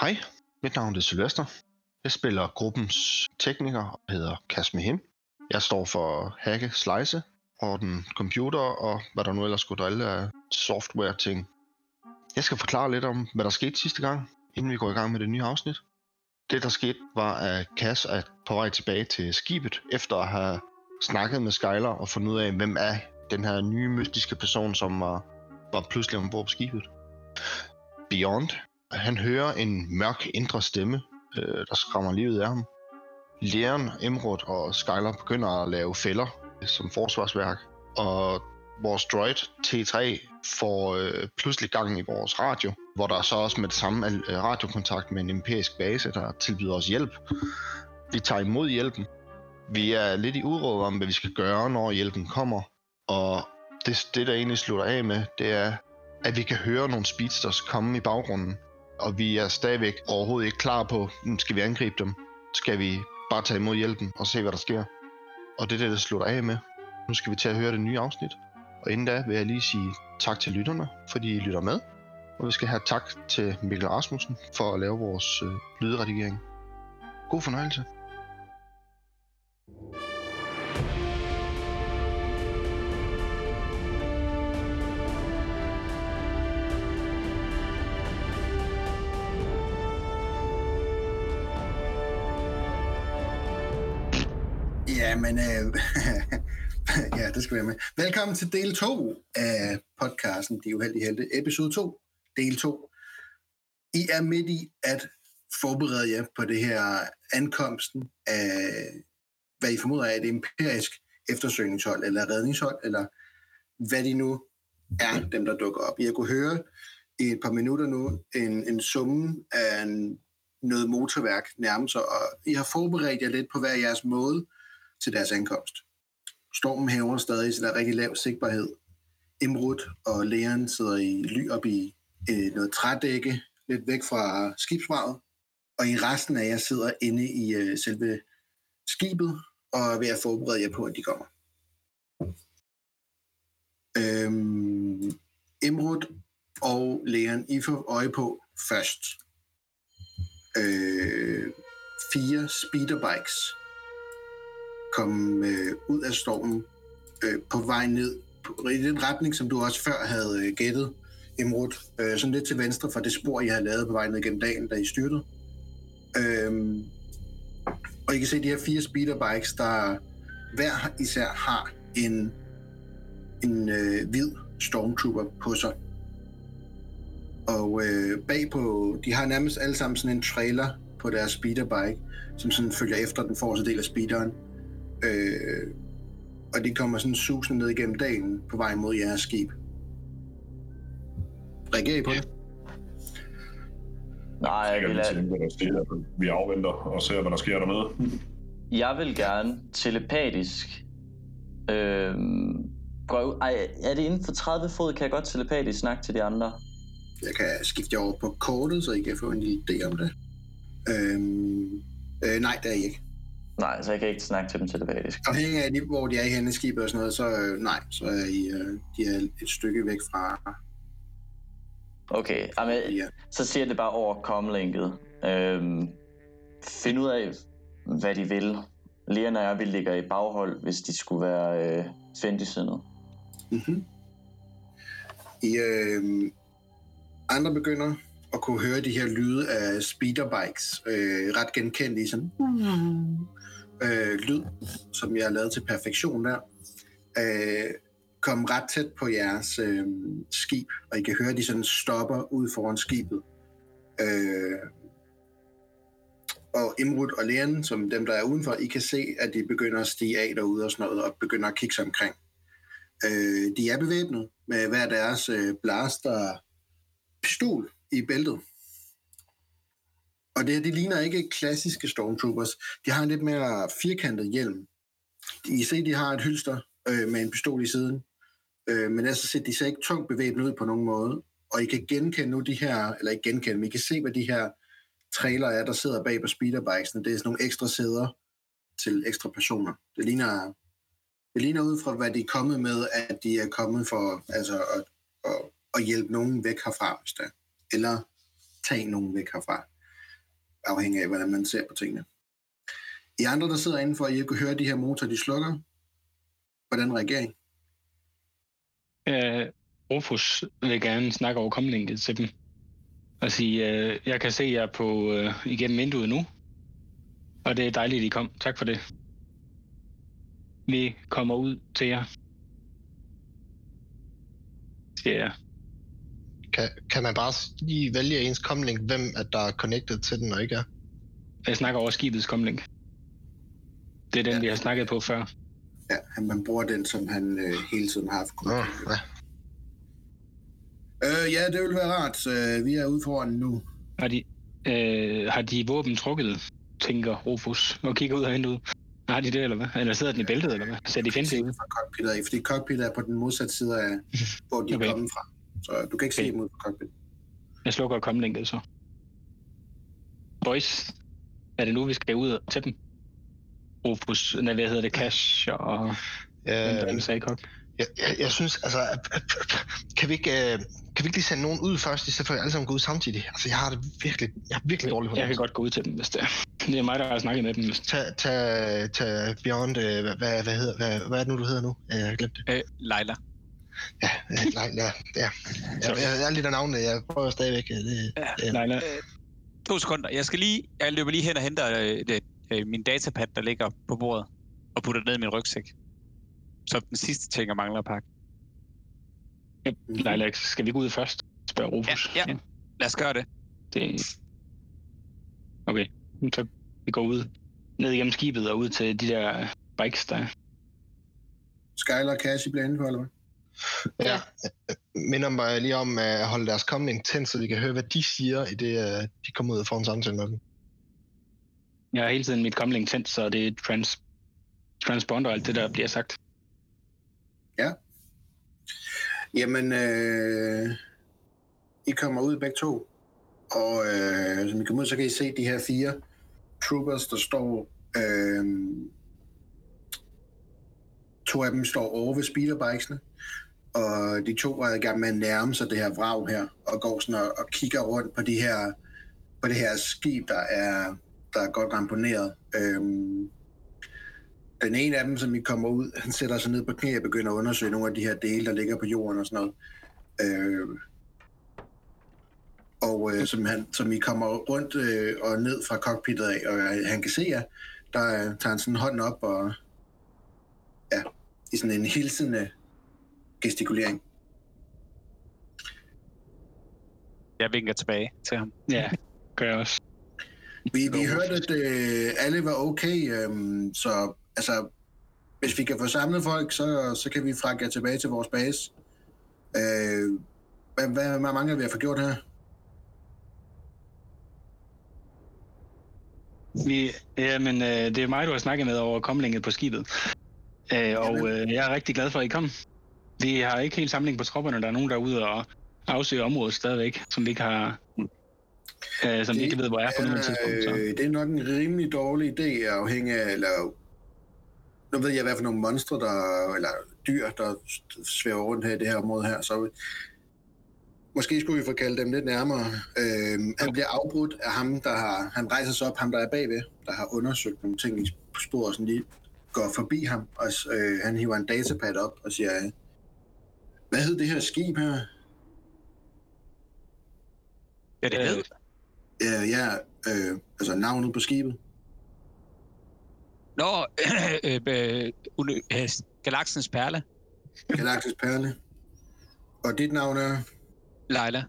Hej, mit navn er Sylvester. Jeg spiller gruppens tekniker og hedder Kasmihim. Jeg står for hacke, slice og den computer og hvad der nu ellers skulle drille af software ting. Jeg skal forklare lidt om, hvad der skete sidste gang, inden vi går i gang med det nye afsnit. Det der skete var, at Cass er på vej tilbage til skibet, efter at have snakket med Skyler og fundet ud af, hvem er den her nye mystiske person, som var, var pludselig ombord på skibet. Beyond, han hører en mørk indre stemme, øh, der skræmmer livet af ham. Leon, Emrod og Skyler begynder at lave fælder øh, som forsvarsværk, og vores droid T3 får øh, pludselig gang i vores radio, hvor der er så også med det samme øh, radiokontakt med en empirisk base, der tilbyder os hjælp. Vi tager imod hjælpen. Vi er lidt i uråd om, hvad vi skal gøre, når hjælpen kommer, og det, det der egentlig slutter af med, det er, at vi kan høre nogle speedsters komme i baggrunden, og vi er stadigvæk overhovedet ikke klar på, nu skal vi angribe dem, skal vi bare tage imod hjælpen og se, hvad der sker. Og det er det, der slutter af med. Nu skal vi til at høre det nye afsnit. Og inden da vil jeg lige sige tak til lytterne, fordi I lytter med. Og vi skal have tak til Mikkel Rasmussen for at lave vores øh, lydredigering. God fornøjelse. Jamen, øh, ja, det skal være med. Velkommen til del 2 af podcasten De Uheldige Helte, episode 2, del 2. I er midt i at forberede jer på det her ankomsten af, hvad I formoder er et empirisk eftersøgningshold, eller redningshold, eller hvad de nu er, dem der dukker op. I har kunne høre i et par minutter nu en, en summe af en, noget motorværk nærmest sig, og I har forberedt jer lidt på hver jeres måde til deres ankomst. Stormen hæver stadig, så der er rigtig lav sigtbarhed. Imrud og Leon sidder i ly op i øh, noget trædække, lidt væk fra skibsvaret. Og i resten af jer sidder inde i øh, selve skibet og er ved at forberede jer på, at de kommer. Øhm, Imrud og Leon, I får øje på først. Øh, fire speederbikes komme øh, ud af stormen øh, på vej ned på, i den retning, som du også før havde øh, gættet, Imrud. Øh, sådan lidt til venstre for det spor, I har lavet på vej ned gennem dagen, da I styrtede. Øh, og I kan se de her fire speederbikes, der hver især har en, en øh, hvid stormtrooper på sig. Og øh, bagpå, de har nærmest alle sammen sådan en trailer på deres speederbike, som sådan følger efter den forreste del af speederen. Øh, og de kommer sådan susende ned igennem dagen på vej mod jeres skib. Reagerer I på det? Nej, jeg Jeg vil, kan tænke, hvad der sker. Vi afventer og ser, hvad der sker dernede. jeg vil gerne telepatisk... Øh, gå ud. Ej, er det inden for 30 fod, kan jeg godt telepatisk snakke til de andre? Jeg kan skifte jer over på kortet, så I kan få en lille idé om det. Øhm, øh, nej, det er I ikke. Nej, så jeg kan ikke snakke til dem telepatisk. Afhængig af, hvor de er i henne skibet og sådan noget, så øh, nej, så er I, øh, de er et stykke væk fra... Okay, jamen, Ja. så siger jeg det bare over comlinket. Øhm, find ud af, hvad de vil. Leon og jeg, vi ligger i baghold, hvis de skulle være øh, fendisindede. Mm-hmm. I øh, andre begynder at kunne høre de her lyde af speederbikes, øh, ret genkendelige sådan øh, lyd, som jeg har lavet til perfektion der, øh, kom ret tæt på jeres øh, skib, og I kan høre, de sådan stopper ud foran skibet. Øh, og Imrud og Leon, som dem, der er udenfor, I kan se, at de begynder at stige af derude og sådan noget, og begynder at kigge sig omkring. Øh, de er bevæbnet med hver deres øh, blaster pistol i bæltet. Og det her, de ligner ikke klassiske Stormtroopers. De har en lidt mere firkantet hjelm. I ser, de har et hylster øh, med en pistol i siden. Øh, men altså, ser- de ser ikke tungt bevæbnet ud på nogen måde. Og I kan genkende nu de her, eller ikke genkende, men I kan se, hvad de her trailer er, der sidder bag på speederbikesene. Det er sådan nogle ekstra sæder til ekstra personer. Det ligner, det ligner ud fra, hvad de er kommet med, at de er kommet for altså, at, at, at hjælpe nogen væk herfra, hvis der, eller tage nogen væk herfra. afhængig af, hvordan man ser på tingene. I andre, der sidder indenfor, I kan høre de her motorer, de slukker. Hvordan reagerer I? Øh, Rufus vil gerne snakke over komlinket til dem. Og sige, øh, jeg kan se jer på øh, igennem vinduet nu. Og det er dejligt, I kom. Tak for det. Vi kommer ud til jer. Siger jeg. Kan, kan man bare lige vælge ens komlink, hvem at der er connected til den og ikke er? Jeg snakker over skibets komlink. Det er den, Ja. vi har snakket på før. Ja, han, man bruger den, som han øh, hele tiden har haft. Nå, ja. Øh, ja, det vil være rart. Øh, vi er ude foran nu. Har de, øh, har de våben trukket, tænker Rufus, og kigger ud af vinduet. Har de det, eller hvad? Eller sidder den i bæltet, eller hvad? Ser de fjendtlige ud? af, fordi cockpittet er på den modsatte side af, hvor de er Okay. kommet fra. Så du kan ikke se Okay. dem ud fra cockpit. Jeg slukker komlinket så. Boys, er det nu, vi skal ud til dem? Rufus, nej, hvad hedder det, Cash og Øh, ikke sagde kok. jeg, jeg, jeg synes, altså, kan vi, ikke, øh, kan vi ikke lige sende nogen ud først, i stedet for at alle sammen går ud samtidig? Altså, jeg har det virkelig, jeg har virkelig dårligt på Jeg kan godt gå ud til dem, hvis det er. Det er mig, der har snakket med dem. Hvis Tag, tag, tag Beyond, øh, hvad, hvad, hedder, hvad, hvad er det nu, du hedder nu? Øh, Jeg har glemt det. Øh, Leila. Ja, nej, ja, ja. Jeg, jeg, jeg er lidt af navnet, jeg prøver stadigvæk. øh, Det, Ja. det, Leila, Øh, to sekunder. Jeg skal lige, jeg løber lige hen og henter øh, det, øh, min datapad, der ligger på bordet, og putter det ned i min rygsæk. Så den sidste ting, jeg mangler at pakke. Leila, skal vi gå ud først? Spørger Rufus. Ja, ja. Lad os gøre det. Det... Okay, så vi går ud. Ned igennem skibet og ud til de der bikes, der er. Skyler og Cash, I bliver indenfor, eller hvad? Ja. Minder mig lige om at holde deres komling tændt, så vi kan høre, hvad de siger, i det øh, de kommer ud og får en samtale med dem. Jeg har hele tiden mit komling tændt, så det er trans transponder og alt det, der bliver sagt. Jamen, øh, I kommer ud begge to, og øh, som I kommer ud, så kan I se de her fire troopers, der står... Øh, to af dem står over ved speederbikesene, og de to er i gang med at nærme sig det her vrag her, og går sådan og, og kigger rundt på, de her, på det her skib, der er, der er godt ramponeret. Øhm, den ene af dem, som I kommer ud, han sætter sig ned på knæ og begynder at undersøge nogle af de her dele, der ligger på jorden og sådan noget. Øh, og øh, som, han, som I kommer rundt øh, og ned fra cockpittet af, og øh, han kan se jer, der øh, tager han sådan hånden op og ja, i sådan en hilsende gestikulering. Jeg vinker tilbage til ham. Ja, gør jeg også. Vi, vi hørte, at øh, alle var okay, øhm, så altså, hvis vi kan få samlet folk, så, så kan vi frakke jer tilbage til vores base. Øh, hvad, hvad, hvad mange vi har fået gjort her? Vi, jamen, øh, det er mig, du har snakket med over komlinget på skibet. Øh, og øh, jeg er rigtig glad for, at I kom. Vi har ikke helt samling på tropperne. Der er nogen, der er ude og afsøge området stadigvæk, som vi ikke har... Øh, som vi ikke ved, hvor er på nuværende tidspunkt. Så. Øh, det er nok en rimelig dårlig idé at afhænge af, eller nu ved jeg, hvad for nogle monstre, der, eller dyr, der svæver rundt her i det her område her, så måske skulle vi få kaldt dem lidt nærmere. Øh, han bliver afbrudt af ham, der har, han rejser sig op, ham der er bagved, der har undersøgt nogle ting i sporet, sådan lige går forbi ham, og øh, han hiver en datapad op og siger, hvad hed det her skib her? Ja, det Øh, ved Ja, ja øh, altså navnet på skibet. Nå, øh, øh, øh, Galaksens Perle. Galaktisk Perle. Og dit navn er, Leila.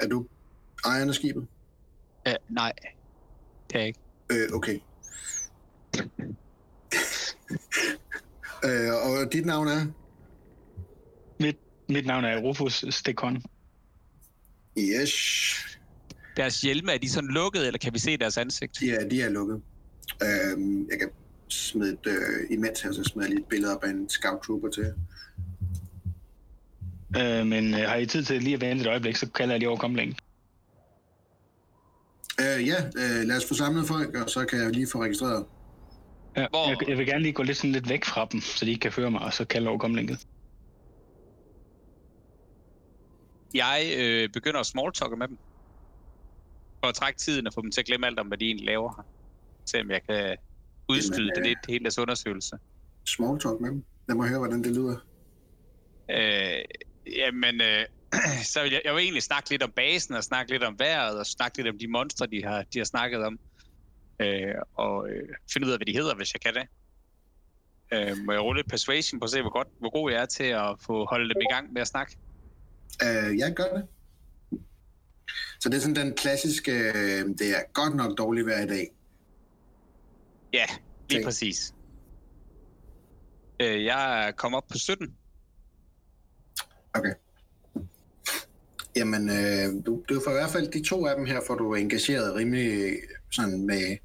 er du ejeren af skibet? Øh, nej, det er jeg ikke. Øh, okay. øh, og dit navn er? Mit navn er Rufus Stekon. Yes. Deres hjelme, er de sådan lukket, eller kan vi se deres ansigt? Ja, de er lukket. Øh, jeg kan smide et, øh, imens her, så smider jeg lige et billede op af en scout trooper til jer. Øh, men øh, har I tid til lige at vente et øjeblik, så kalder jeg lige over komlingen. Øh, ja, øh, lad os få samlet folk, og så kan jeg lige få registreret. Ja, Hvor- jeg, jeg vil gerne lige gå lidt, sådan lidt væk fra dem, så de ikke kan føre mig, og så kalde over komlinket. Jeg øh, begynder at smalltalke med dem. For at trække tiden og få dem til at glemme alt om, hvad de egentlig laver her. Se om jeg kan udskyde Jamen, det øh, lidt, hele deres undersøgelse. Small talk med dem. Lad mig høre, hvordan det lyder. Øh, jamen, øh, så vil jeg, jeg vil egentlig snakke lidt om basen, og snakke lidt om vejret, og snakke lidt om de monstre, de har, de har snakket om. Øh, og øh, finde ud af, hvad de hedder, hvis jeg kan det. Øh, må jeg rulle lidt persuasion på at se, hvor, godt, hvor god jeg er til at få holde dem i gang med at snakke? Uh, jeg gør det. Så det er sådan den klassiske, øh, det er godt nok dårligt hver i dag. Ja, lige Okay. præcis. Øh, jeg kom op på 17. Jamen, øh, du, du får i hvert fald de to af dem her, får du engageret rimelig sådan med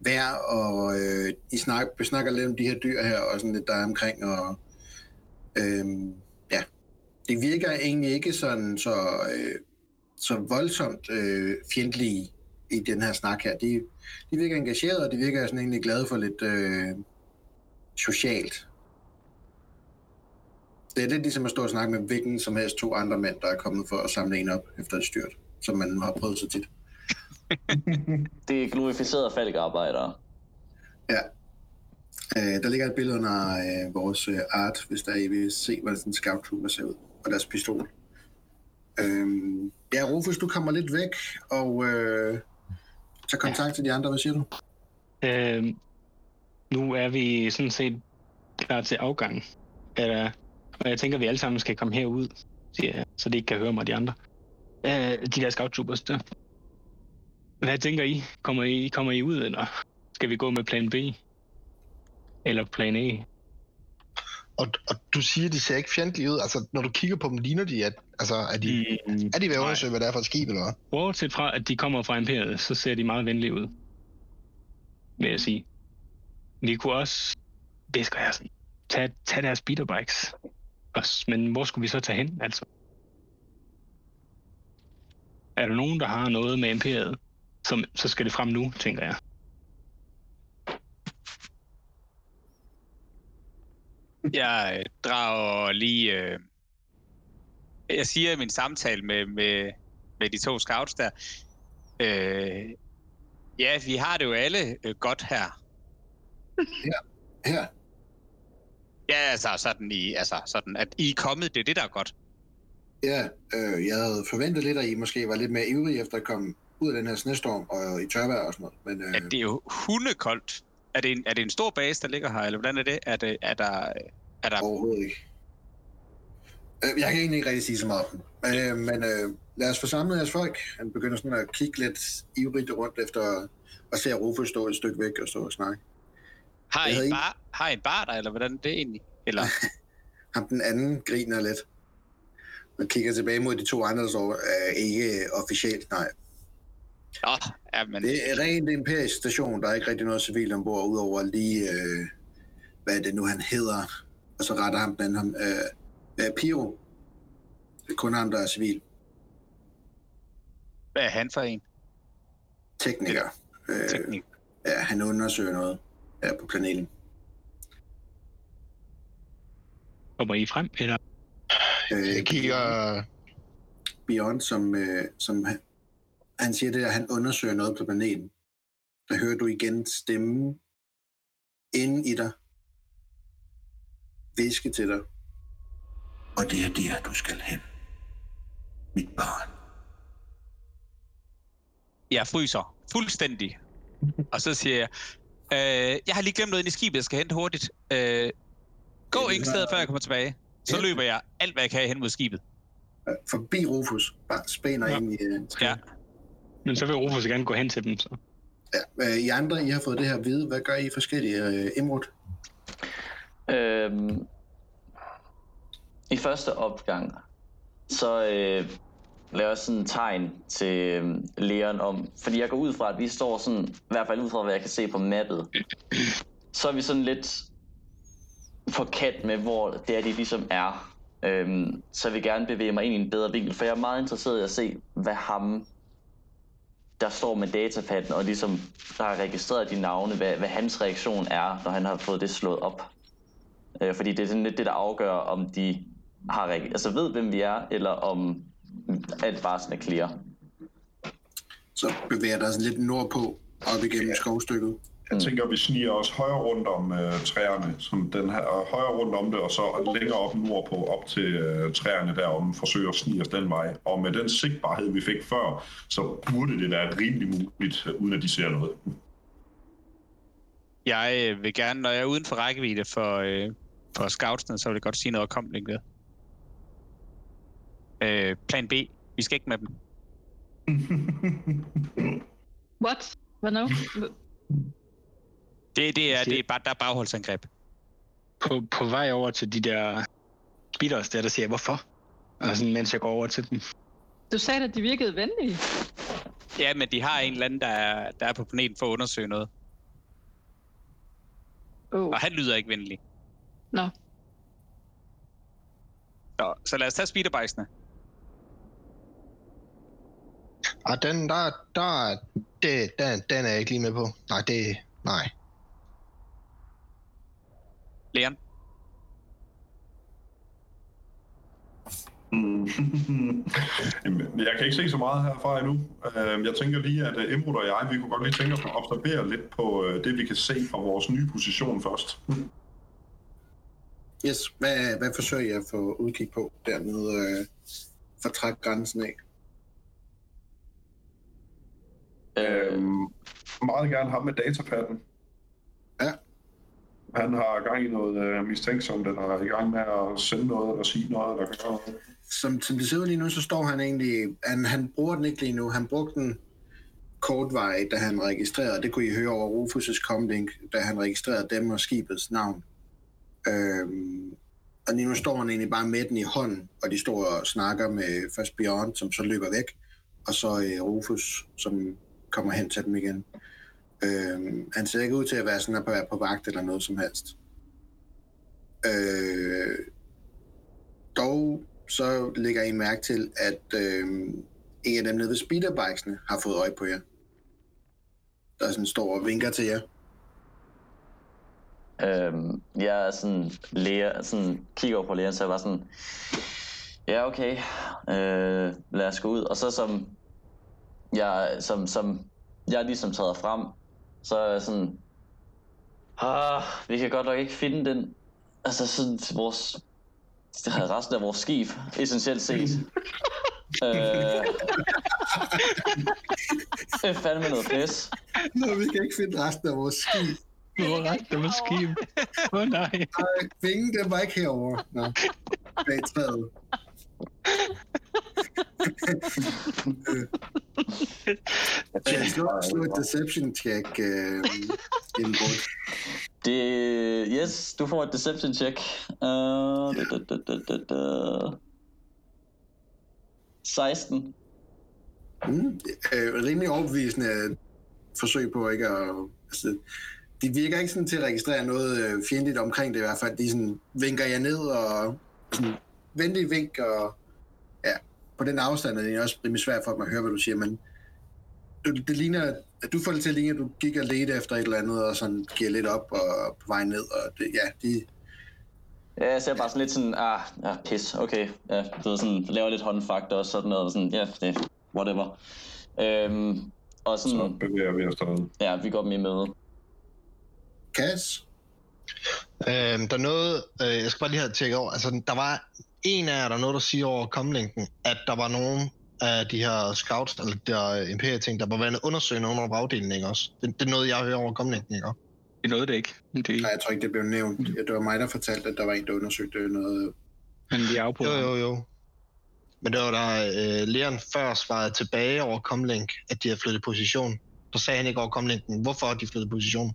vejr, og øh, I snak, snakker lidt om de her dyr her, og sådan lidt der er omkring, og øh, det virker egentlig ikke sådan så, øh, så voldsomt øh, fjendtlige i den her snak her. De, de virker engageret, og de virker sådan egentlig glade for lidt øh, socialt. Det er lidt ligesom at stå og snakke med hvilken som helst to andre mænd, der er kommet for at samle en op efter et styrt, som man har prøvet så tit. Det er glorificerede falkarbejdere. Ja. Øh, der ligger et billede under øh, vores øh, art, hvis der er I vil se, hvordan sådan en scout ser ud, og deres pistol. Øhm, ja, Rufus, du kommer lidt væk, og øh, tager kontakt til de andre. Hvad siger du? Øhm, nu er vi sådan set klar til afgang. Eller, og jeg tænker, at vi alle sammen skal komme herud, siger jeg, så de ikke kan høre mig, de andre. Øh, de der scouttroopers der. Hvad tænker I? Kommer I, kommer I ud, eller skal vi gå med plan B? Eller plan A? Og, og du siger, de ser ikke fjendtlige ud. Altså, når du kigger på dem, ligner de, at altså, er de, Mm, er de ved at undersøge, hvad det er for et skib, eller hvad? Bortset fra, at de kommer fra Imperiet, så ser de meget venlige ud. Vil jeg sige. Vi kunne også, visker jeg sådan, tage, tage deres speederbikes. Også, men hvor skulle vi så tage hen, altså? Er der nogen, der har noget med Imperiet, som, så skal det frem nu, tænker jeg. Jeg øh, drager lige... Øh, jeg siger i min samtale med, med, med de to scouts der, øh, ja, vi har det jo alle øh, godt her. Her. Ja, altså sådan, i, altså sådan, at I er kommet, det er det, der er godt. Ja, øh, jeg havde forventet lidt, at I måske var lidt mere ivrige efter at komme ud af den her snestorm og i tørvejr og sådan noget. Men øh, At det er jo hundekoldt. Er det, en, er det en stor base, der ligger her, eller hvordan er det? Er, det, er der... Er der Overhovedet ikke. Øh, Jeg kan egentlig ikke rigtig sige så meget om den. Øh, men øh, lad os få samlet jeres folk. Han begynder sådan at kigge lidt ivrigt rundt efter at se Rufus stå et stykke væk og stå og snakke. har, I en bar, har I en bar der, eller hvordan er det egentlig? Eller, Ham den anden griner lidt. Man kigger tilbage mod de to andre, der står øh, ikke officielt, nej. Nå, ja, men, Det er rent imperisk station, der er ikke rigtig noget civilt ombord, udover lige, øh, hvad er det nu han hedder. Og så retter ham den anden ham, øh, øh, Piro. Det er kun ham, der er civil. hvad er han for en? Tekniker. Øh, Teknik. ja, han undersøger noget her på planeten. Kommer I frem, eller? Øh, Jeg kigger... Beyond, som, øh, som han, han siger det, at han undersøger noget på planeten. Der hører du igen stemmen inde i dig. Viske til dig. Og det er der, du skal hen. Mit barn. Jeg fryser fuldstændig. Og så siger jeg, øh, jeg har lige glemt noget ind i skibet, jeg skal hente hurtigt. Øh, gå ikke det stedet, før jeg kommer tilbage. Så Ja. løber jeg alt, hvad jeg kan hen mod skibet. Forbi Rufus. Bare spænder Ja. ind i træet. Ja. Men så vil Rufus gerne gå hen til dem, så. Ja, øh, I andre, I har fået det her at vide. Hvad gør I forskellige? Øh, Imrud? Øhm, I første opgang, så øh, laver jeg sådan en tegn til øh, Leon om, fordi jeg går ud fra, at vi står sådan, i hvert fald ud fra, hvad jeg kan se på mappet, så er vi sådan lidt på kant med, hvor det er, de ligesom er. Øhm, så jeg vil gerne bevæge mig ind i en bedre vinkel, for jeg er meget interesseret i at se, hvad ham, der står med datapadden, og ligesom der har registreret de navne, hvad, hvad hans reaktion er, når han har fået det slået op. Øh, fordi det er sådan lidt det, der afgør, om de har reg- altså ved, hvem vi er, eller om alt bare sådan er clear. så bevæger der sig lidt nordpå, op igennem skovstykket. Jeg Mm. tænker, at vi sniger os højere rundt om øh, træerne, som den her, og højere rundt om det, og så længere op nordpå, op til øh, træerne derom, forsøger at snige os den vej. Og med den sigtbarhed, vi fik før, så burde det være rimelig muligt, øh, uden at de ser noget. Jeg øh, vil gerne, når jeg er uden for rækkevidde for, øh, for scoutsene, så vil jeg godt sige noget om ved. Øh, plan B. Vi skal ikke med dem. What? Hvad nu? Det, det, er, det er bare, der er bagholdsangreb. På, på vej over til de der speeders der, der siger hvorfor? Og sådan, mens jeg går over til dem. Du sagde, at de virkede venlige. Ja, men de har en eller anden, der er, der er på planeten for at undersøge noget. Oh. Og han lyder ikke venlig. Nå. Så, så lad os tage speederbikesene. Ah, den, der, der, det, den, den er jeg ikke lige med på. Nej, det, nej. Leon? Mm. Jeg kan ikke se så meget herfra endnu. Øh, Jeg tænker lige, at øh, Emrud og jeg, vi kunne godt lige tænke os at observere lidt på øh, det, vi kan se fra vores nye position først. Yes, hvad, hvad forsøger jeg at få udkig på dernede øh, for træk grænsen af? Øh, Øhm, meget gerne ham med datapadden. Ja. Han har gang i noget øh, mistænksomt, den er i gang med at sende noget, eller sige noget, eller gøre noget. Som, som det ser ud lige nu, så står han egentlig... Han, han bruger den ikke lige nu. Han brugte den kortvej, da han registrerede. Det kunne I høre over Rufus' comlink, da han registrerede dem og skibets navn. Øhm, og lige nu står han egentlig bare med den i hånden, og de står og snakker med først Bjørn, som så løber væk, og så øh, Rufus, som kommer hen til dem igen. Øhm, han ser ikke ud til at være sådan at være på vagt eller noget som helst. Øh, dog så lægger I mærke til, at øh, en af dem nede ved speederbikesene har fået øje på jer. Der sådan står og vinker til jer. Øhm, jeg er sådan, læger, sådan kigger over på lægen, så jeg var sådan, ja okay, øh, lad os gå ud. Og så som jeg, som, som jeg ligesom træder frem, så er jeg sådan, ah, vi kan godt nok ikke finde den, altså sådan vores, resten af vores skib, essentielt set. øh, det er fandme noget pis. Nå, vi kan ikke finde resten af vores skib. Nu var ret, det var skib. Åh oh, nej. Nej, Vingen, den var ikke herovre. Nå, bag træet. Øh, slå, slå et deception check, øh, indbrud. Det, yes, du får et deception check. Uh, da, da, da, da, da, da. 16. Mm, øh, rimelig overbevisende forsøg på ikke at... Altså, de virker ikke sådan til at registrere noget øh, fjendtligt omkring det i hvert fald. De sådan vinker jer ned og sådan venlig vink, og ja, på den afstand er det også rimelig svært for dem at høre, hvad du siger, men det ligner, at du får det til at ligne, at du gik og ledte efter et eller andet, og sådan giver lidt op og på vej ned, og det, ja, de, Ja, jeg ser bare sådan lidt sådan, ah, ja, pis, okay. Ja, du ved, sådan, laver lidt håndfakt og sådan noget, og sådan, ja, det, whatever. Øhm, og Så sådan, bevæger vi os derud. ja, vi går dem i møde. Kas, Øhm, der er noget, øh, jeg skal bare lige have tjekket over. Altså, der var en af jer, der er noget, der siger over komlinken, at der var nogen af de her scouts, eller de her imperie-ting, der var været undersøgende under afdelingen, ikke også? Det, det er noget, jeg hører over komlinken, ikke også? Det nåede det ikke. Det, nej, jeg tror ikke, det blev nævnt. Det var mig, der fortalte, at der var en, der undersøgte noget. men vi Jo, afbryder. jo, jo. Men det var der øh, Leon før svarede tilbage over komlink, at de havde flyttet position. Så sagde han ikke over komlinken, hvorfor de flyttede position.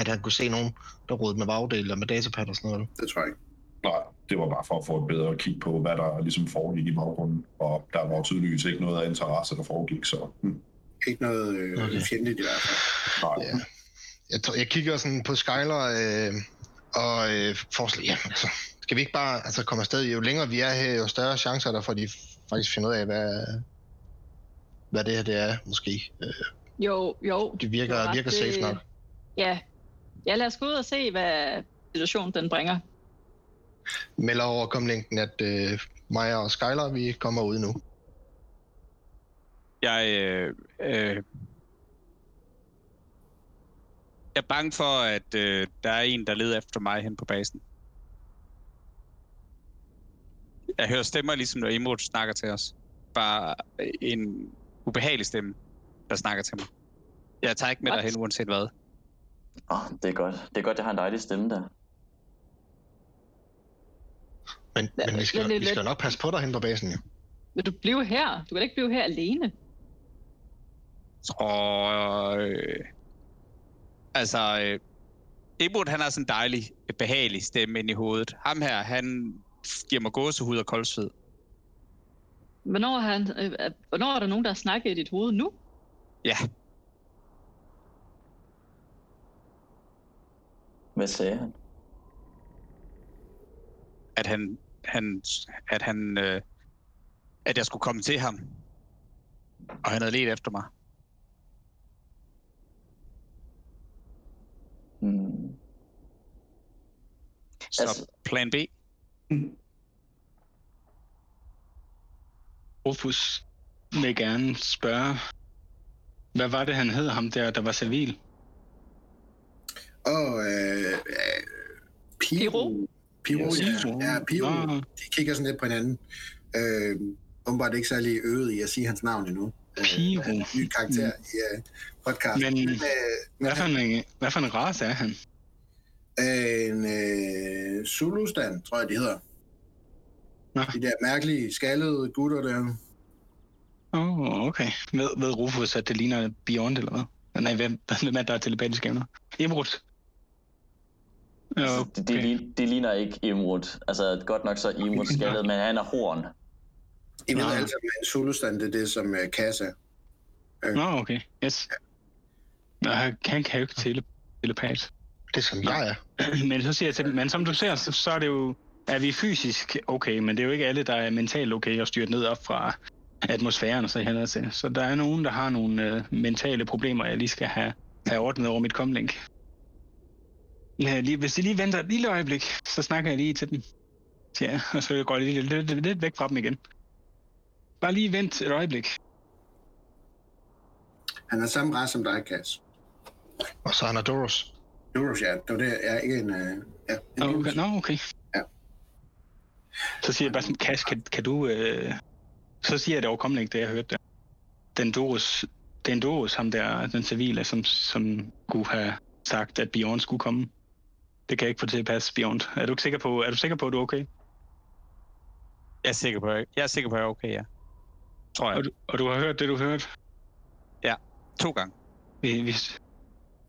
At han kunne se nogen, der rodede med bagdel og med datapad og sådan noget. Det tror jeg ikke. Nej, det var bare for at få et bedre kig på, hvad der ligesom foregik i baggrunden. Og der var tydeligvis ikke noget af interesse, der foregik, så hm, Ikke noget øh, Okay. fjendtligt i hvert fald. nej. Ja. Jeg, tror, jeg kigger sådan på Skyler øh, og øh, foreslår, ja, altså, skal vi ikke bare altså, komme afsted? Jo længere vi er her, jo større chancer er der for, at de faktisk finder ud af, hvad, hvad det her det er, måske. Øh, Jo, jo. det virker, ret. virker safe Det- nok. Ja. Ja, lad os gå ud og se, hvad situationen den bringer. Melder over komlinken, at øh, mig og Skyler, vi kommer ud nu. Jeg, øh, øh, jeg er bange for, at øh, der er en, der leder efter mig hen på basen. Jeg hører stemmer, ligesom når Imod snakker til os. Bare en ubehagelig stemme, der snakker til mig. Jeg tager ikke med What? derhen, uanset hvad. Oh, det er godt. Det er godt, jeg har en dejlig stemme der. Men, men vi, skal, lidt, vi skal nok passe på dig hen på basen, jo. Vil du blive her? Du kan ikke blive her alene. Og øh, altså, øh, Imod, han har sådan en dejlig, behagelig stemme ind i hovedet. Ham her, han giver mig gåsehud og koldsved. Hvornår, han, øh, hvornår er der nogen, der har snakket i dit hoved nu? Ja, Hvad sagde han? at han, han, at han, øh, at jeg skulle komme til ham. Og han havde let efter mig. Hmm. Så Altså- plan B. Rufus vil gerne spørge, hvad var det, han hed ham der, der var civil? Og øh, øh, Piro. Piro, Piro. ja. ja Piro. Nå. De kigger sådan lidt på hinanden. Øh, åbenbart ikke særlig øvet i at sige hans navn endnu. Øh, Piro. en ny karakter i uh, podcasten. Men- øh, men Hvad for en, hvad for en race er han? øh, en øh, Zulu-stand, tror jeg, de hedder. Nå. De der mærkelige, skaldede gutter der. Åh, oh, okay. Ved, ved Rufus, at det ligner Beyond, eller hvad? Nej, hvem, hvem er der er telepatiske evner? Imrud. Ja, Okay. Det, det, det ligner ikke Imrud. Altså, godt nok så Imrud skaldet, men han er horn. I ved alle sammen, en det er det, som uh, Kassa. Nå, okay. Yes. Nå, han han kan jo ikke tele, telepat. Det som jeg er. Men så siger jeg til dem, men som du ser, så, så er det jo, er vi fysisk okay, men det er jo ikke alle, der er mentalt okay og styret ned op fra atmosfæren og så hen til. Så der er nogen, der har nogle øh, mentale problemer, jeg lige skal have, have ordnet over mit komlink. Ja, lige, hvis de lige venter et lille øjeblik, så snakker jeg lige til dem. Ja, og så går jeg lige lidt, lidt, lidt væk fra dem igen. Bare lige vent et øjeblik. Han er samme race som dig, Kass. Og så er han Adoros. Duros, ja. Det var det, jeg er ikke en... Uh, ja, en Okay, Duros. nå, okay. Ja. Så siger jeg bare sådan, Cash, kan, kan du... Øh... Så siger jeg det overkommende ikke, det jeg hørte der. Den Dorus, den Dorus, ham der, den civile, som, som kunne have sagt, at Bjørn skulle komme. Det kan jeg ikke få til at passe, Bjørn. Er du ikke sikker på, er du sikker på, at du er okay? Jeg er sikker på, jeg er sikker på, at jeg er okay, ja. Tror jeg. Og du, og du har hørt det, du hørte? To gange. Vi, vi,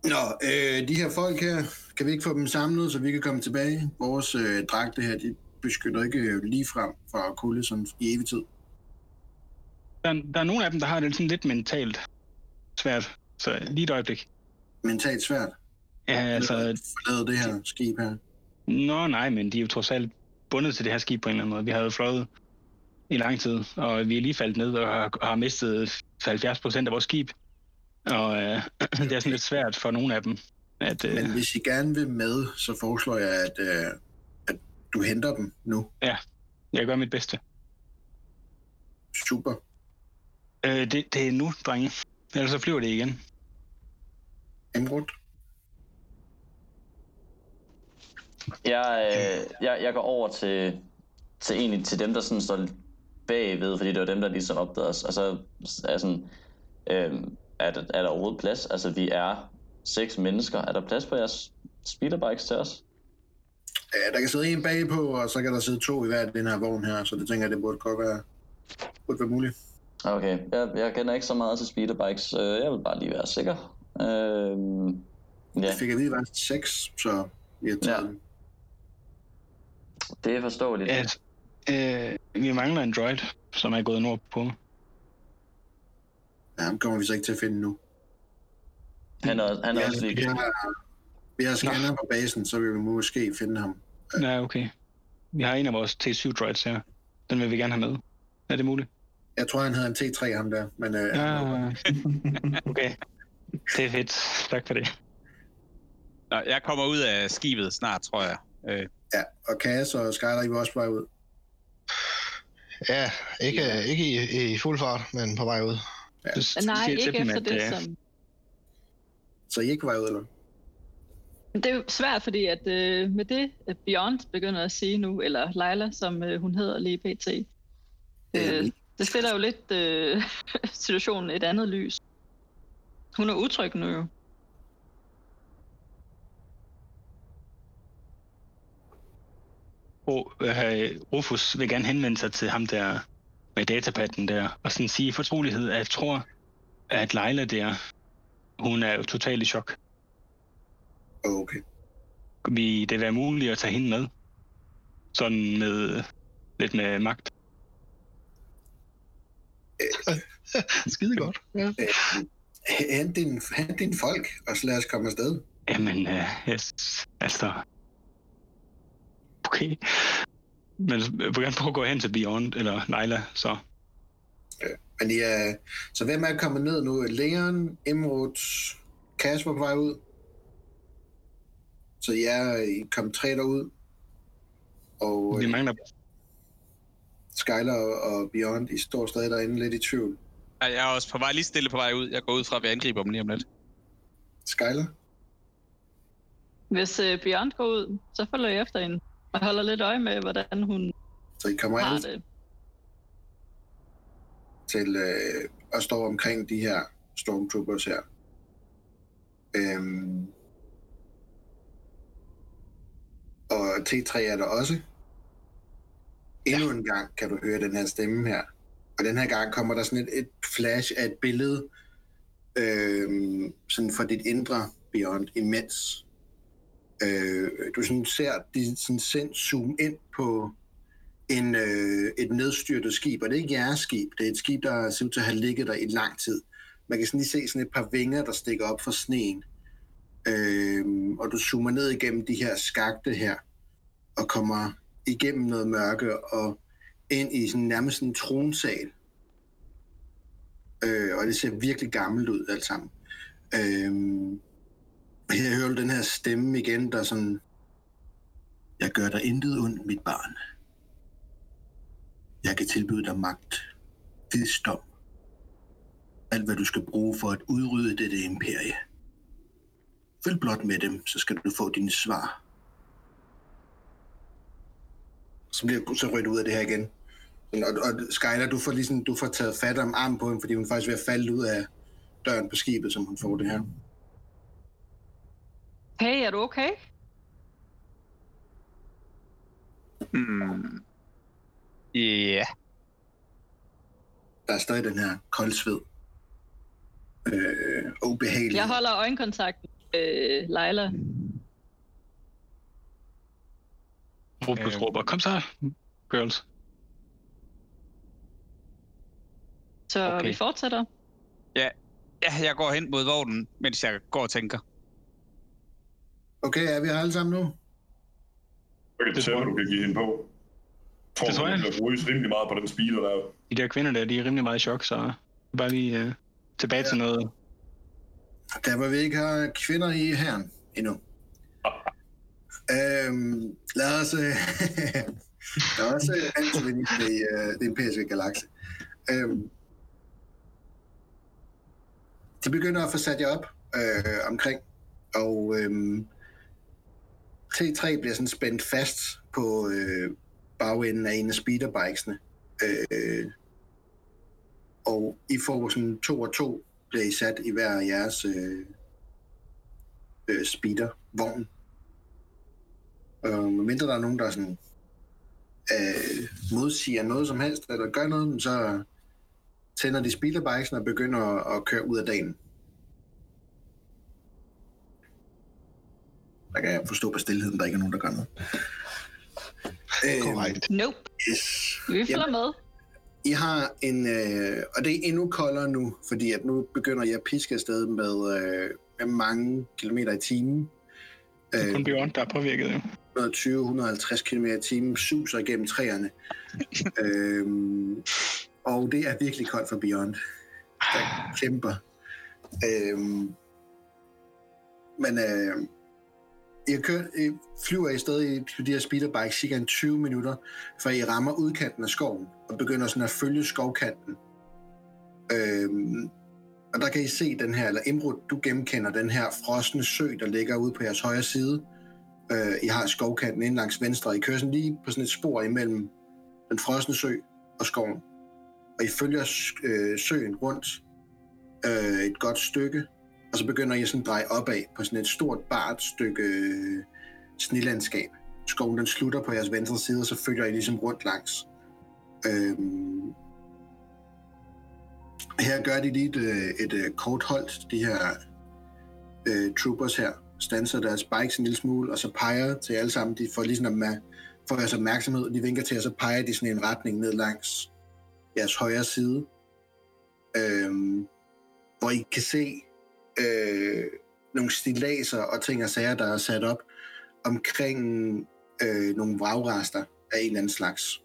Nå, øh, de her folk her, kan vi ikke få dem samlet, så vi kan komme tilbage? Vores øh, dragte her, de beskytter ikke øh, lige frem fra kulde sådan i evig tid. der, der er nogle af dem, der har det sådan lidt mentalt svært. Så lige et øjeblik. Mentalt svært. Ja, altså, Forlade det her skib her. Nå nej, men de er jo trods alt bundet til det her skib på en eller anden måde. Vi har jo fløjet i lang tid, og vi er lige faldet ned og har, har mistet 70 procent af vores skib. Og øh, det er sådan lidt svært for nogle af dem. At, øh, Men hvis I gerne vil med, så foreslår jeg, at, øh, at du henter dem nu. jeg gør mit bedste. Super. Øh, det, det er nu, drenge. Ellers så flyver det igen. Emrud. Jeg, øh, jeg, jeg går over til, til egentlig til dem, der sådan står bagved, fordi det var dem, der ligesom opdagede os. Og så er sådan, øh, er, der, er der overhovedet plads? Altså, vi er seks mennesker. Er der plads på jeres speederbikes til os? Ja, der kan sidde en bagpå, og så kan der sidde to i hver den her vogn her, så det tænker jeg, det burde godt være, burde være muligt. Okay, jeg, jeg kender ikke så meget til speederbikes, jeg vil bare lige være sikker. Øh, ja, Jeg fik at vide, at det var seks, så vi har taget Ja. Ja. det er forståeligt. Ja, øh, vi mangler en droid, som er gået nordpå. Ja, ham kommer vi så ikke til at finde nu. Han er, han er Vi også har, lige... vi har, vi har scanner på basen, så vil vi måske finde ham. Ja, okay. Vi har en af vores T7 droids her. Den vil vi gerne have med. Er det muligt? Jeg tror, han havde en T3, ham der. Men øh, Ja, okay. Det er fedt. Tak for det. Nå, jeg kommer ud af skibet snart, tror jeg. Øh, ja, og Cass og Skyler, I var også på vej ud. Ja, ikke, ikke i, i fuld fart, men på vej ud. Ja. Nej, siger jeg ikke dem, efter det, at, øh, som... Så I ikke på vej ud, eller? Det er jo svært, fordi at øh, med det, at Beyond begynder at sige nu, eller Leila, som øh, hun hedder lige pt., øh, det stiller jo lidt øh, situationen et andet lys. Hun er utryg nu jo. Ro- øh, Rufus vil gerne henvende sig til ham der med datapatten der, og sådan sige i fortrolighed, at jeg tror, at Leila der, hun er jo totalt i chok. Okay. Vil det være muligt at tage hende med? Sådan med lidt med magt. Skide godt. Ja. Hent din, hent din folk, og så lad os komme afsted. Jamen, øh, yes, altså... Okay. Men jeg vil gerne prøve at gå hen til Beyond, eller Leila, så... Men I er, så hvem er kommet ned nu? Leon, Imrud, Kasper på vej ud. Så I er kommet tre derud. Og Vi øh, mangler... Skyler og, Beyond, I står stadig derinde lidt i tvivl. Ej, Jeg er også på vej lige stille på vej ud. Jeg går ud fra, at vi angriber dem lige om lidt. Skyler? Hvis øh, Beyond går ud, så følger jeg efter hende og holder lidt øje med, hvordan hun Så I kommer har alle det. til øh, at stå omkring de her stormtroopers her. Øhm, og T3 er der også. Endnu en gang kan du høre den her stemme her. Og den her gang kommer der sådan et, et flash af et billede øhm, sådan for dit indre Beyond imens. Øh, du sådan ser de sådan sind zoom ind på en, øh, et nedstyrtet skib, og det er ikke jeres skib. Det er et skib, der ser ud til at have ligget der i lang tid. Man kan sådan lige se sådan et par vinger, der stikker op fra sneen. Øh, og du zoomer ned igennem de her skagte her, og kommer igennem noget mørke og ind i sådan nærmest en tronsal. Øh, og det ser virkelig gammelt ud alt sammen. Øh, her hører den her stemme igen, der sådan, jeg gør dig intet ondt, mit barn. Jeg kan tilbyde dig magt, visdom, alt hvad du skal bruge for at udrydde dette imperie. Følg blot med dem, så skal du få dine svar. Så bliver så rødt ud af det her igen. Og, og Skyler, du får, ligesom, du får taget fat om armen på hende, fordi hun faktisk er ved at falde ud af døren på skibet, som hun får det her. Hey, er du okay? Hmm. Ja. Yeah. Der er stadig den her koldsved. Øh, og ubehagelig. Jeg holder øjenkontakt med øh, Leila. Rufus Øh. råber, kom så, girls. Så Okay. vi fortsætter. Ja, jeg går hen mod vognen, mens jeg går og tænker. Okay, er vi her alle sammen nu? Jeg kan Det tror hvad du kan give hende på. Jeg Det tror jeg. Jeg bruges rimelig meget på den speeder der. De der kvinder der, de er rimelig meget i chok, så bare lige øh, tilbage til noget. Der hvor vi ikke har kvinder i herren endnu. øhm, lad os... Øh, der er også antivinisme i øh, den europæiske galakse. Øhm, de begynder at få sat jer op øh, omkring, og øhm, T3 bliver sådan spændt fast på øh, bagenden af en af speederbikesene. Øh, og I får sådan to og to bliver I sat i hver af jeres øh, øh, speedervogn. Og medmindre der er nogen, der sådan, øh, modsiger noget som helst, eller gør noget, så tænder de speederbikesen og begynder at, at køre ud af dagen. Der kan jeg forstå på stillheden, der ikke er nogen, der gør noget. Øh, Korrekt. Nope, Yes. vi følger med. I har en, øh, og det er endnu koldere nu, fordi at nu begynder jeg at piske afsted med, øh, med mange kilometer i timen. Det er Øh, kun Bjørn, der er påvirket. Jo. 120-150 km i timen suser igennem træerne. øhm, og det er virkelig koldt for Beyond. Der kæmper. Øhm, men øh, jeg, kører, øh, I flyver i stedet på de her speederbikes cirka 20 minutter, før I rammer udkanten af skoven og begynder sådan at følge skovkanten. Øhm, og der kan I se den her, eller Imrud, du gennemkender den her frosne sø, der ligger ude på jeres højre side. Øh, I har skovkanten ind langs venstre. I kører sådan lige på sådan et spor imellem den frosne sø og skoven. Og I følger øh, søen rundt øh, et godt stykke, og så begynder jeg sådan at dreje opad på sådan et stort, bart stykke øh, snilandskab. Skoven den slutter på jeres venstre side, og så følger I ligesom rundt langs. Øhm, her gør de lige et, øh, et, et kort hold, de her øh, troopers her, stanser deres bikes en lille smule, og så peger til alle sammen, de får ligesom med, får jeres opmærksomhed, og de vinker til, og så peger de sådan en retning ned langs jeres højre side, øhm, hvor I kan se øh, nogle stilaser og ting og sager, der er sat op omkring øh, nogle vragrester af en eller anden slags.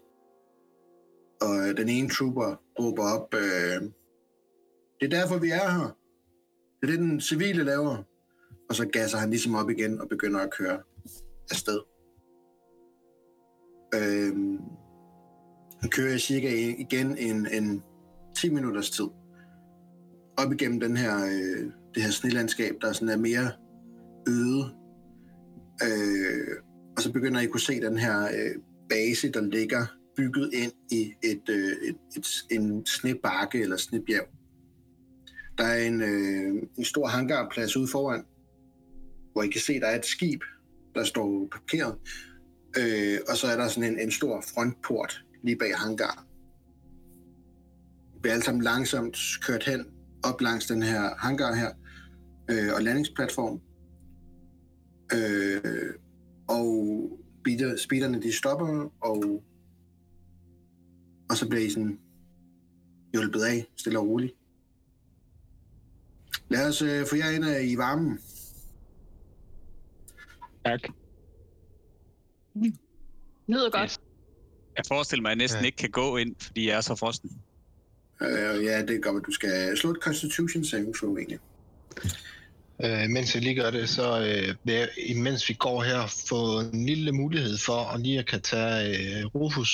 Og øh, den ene trooper råber op, øh, det er derfor, vi er her. Det er det, den civile laver. Og så gasser han ligesom op igen og begynder at køre afsted. Øh, han kører cirka igen en, en 10 minutters tid. Op igennem den her, øh, det her snelandskab, der sådan er mere øde. Øh, og så begynder I at kunne se den her øh, base, der ligger bygget ind i et, øh, et, et, en snebakke eller snebjerg. Der er en, øh, en stor hangarplads ude foran, hvor I kan se, der er et skib, der står parkeret. Øh, og så er der sådan en, en stor frontport lige bag hangaren. Vi bliver alle sammen langsomt kørt hen op langs den her hangar her, øh, og landingsplatform. Øh, og speeder, speederne de stopper, og, og så bliver I sådan hjulpet af, stille og roligt. Lad os øh, få jer ind øh, i varmen. Tak. Lyder godt. Jeg forestiller mig, at jeg næsten Ja. ikke kan gå ind, fordi jeg er så frosten. Øh, ja, det gør, at du skal slå et Constitution saving throw egentlig. Øh, mens jeg lige gør det, så øh, jeg, imens vi går her, få en lille mulighed for at lige at kan tage øh, Rufus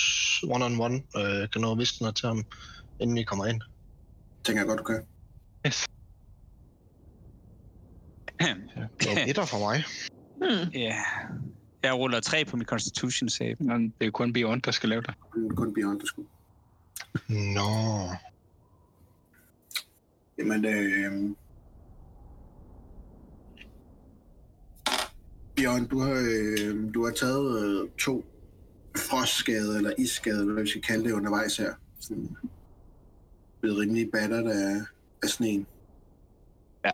one-on-one. Øh, kan nå at viske noget til ham, inden vi kommer ind. Tænker jeg godt, du kan. Yes. Det er etter for mig. Hmm. Ja. Jeg ruller tre på min Constitution save. Men det er kun Beyond, der skal lave det. Kun, kun Beyond, der skulle. Nå. Jamen, øh... Bjørn, du har, øh, du har taget øh, to frostskade eller isskade, hvad vi skal kalde det undervejs her. Sådan, blevet rimelig battert af, af sneen. Ja.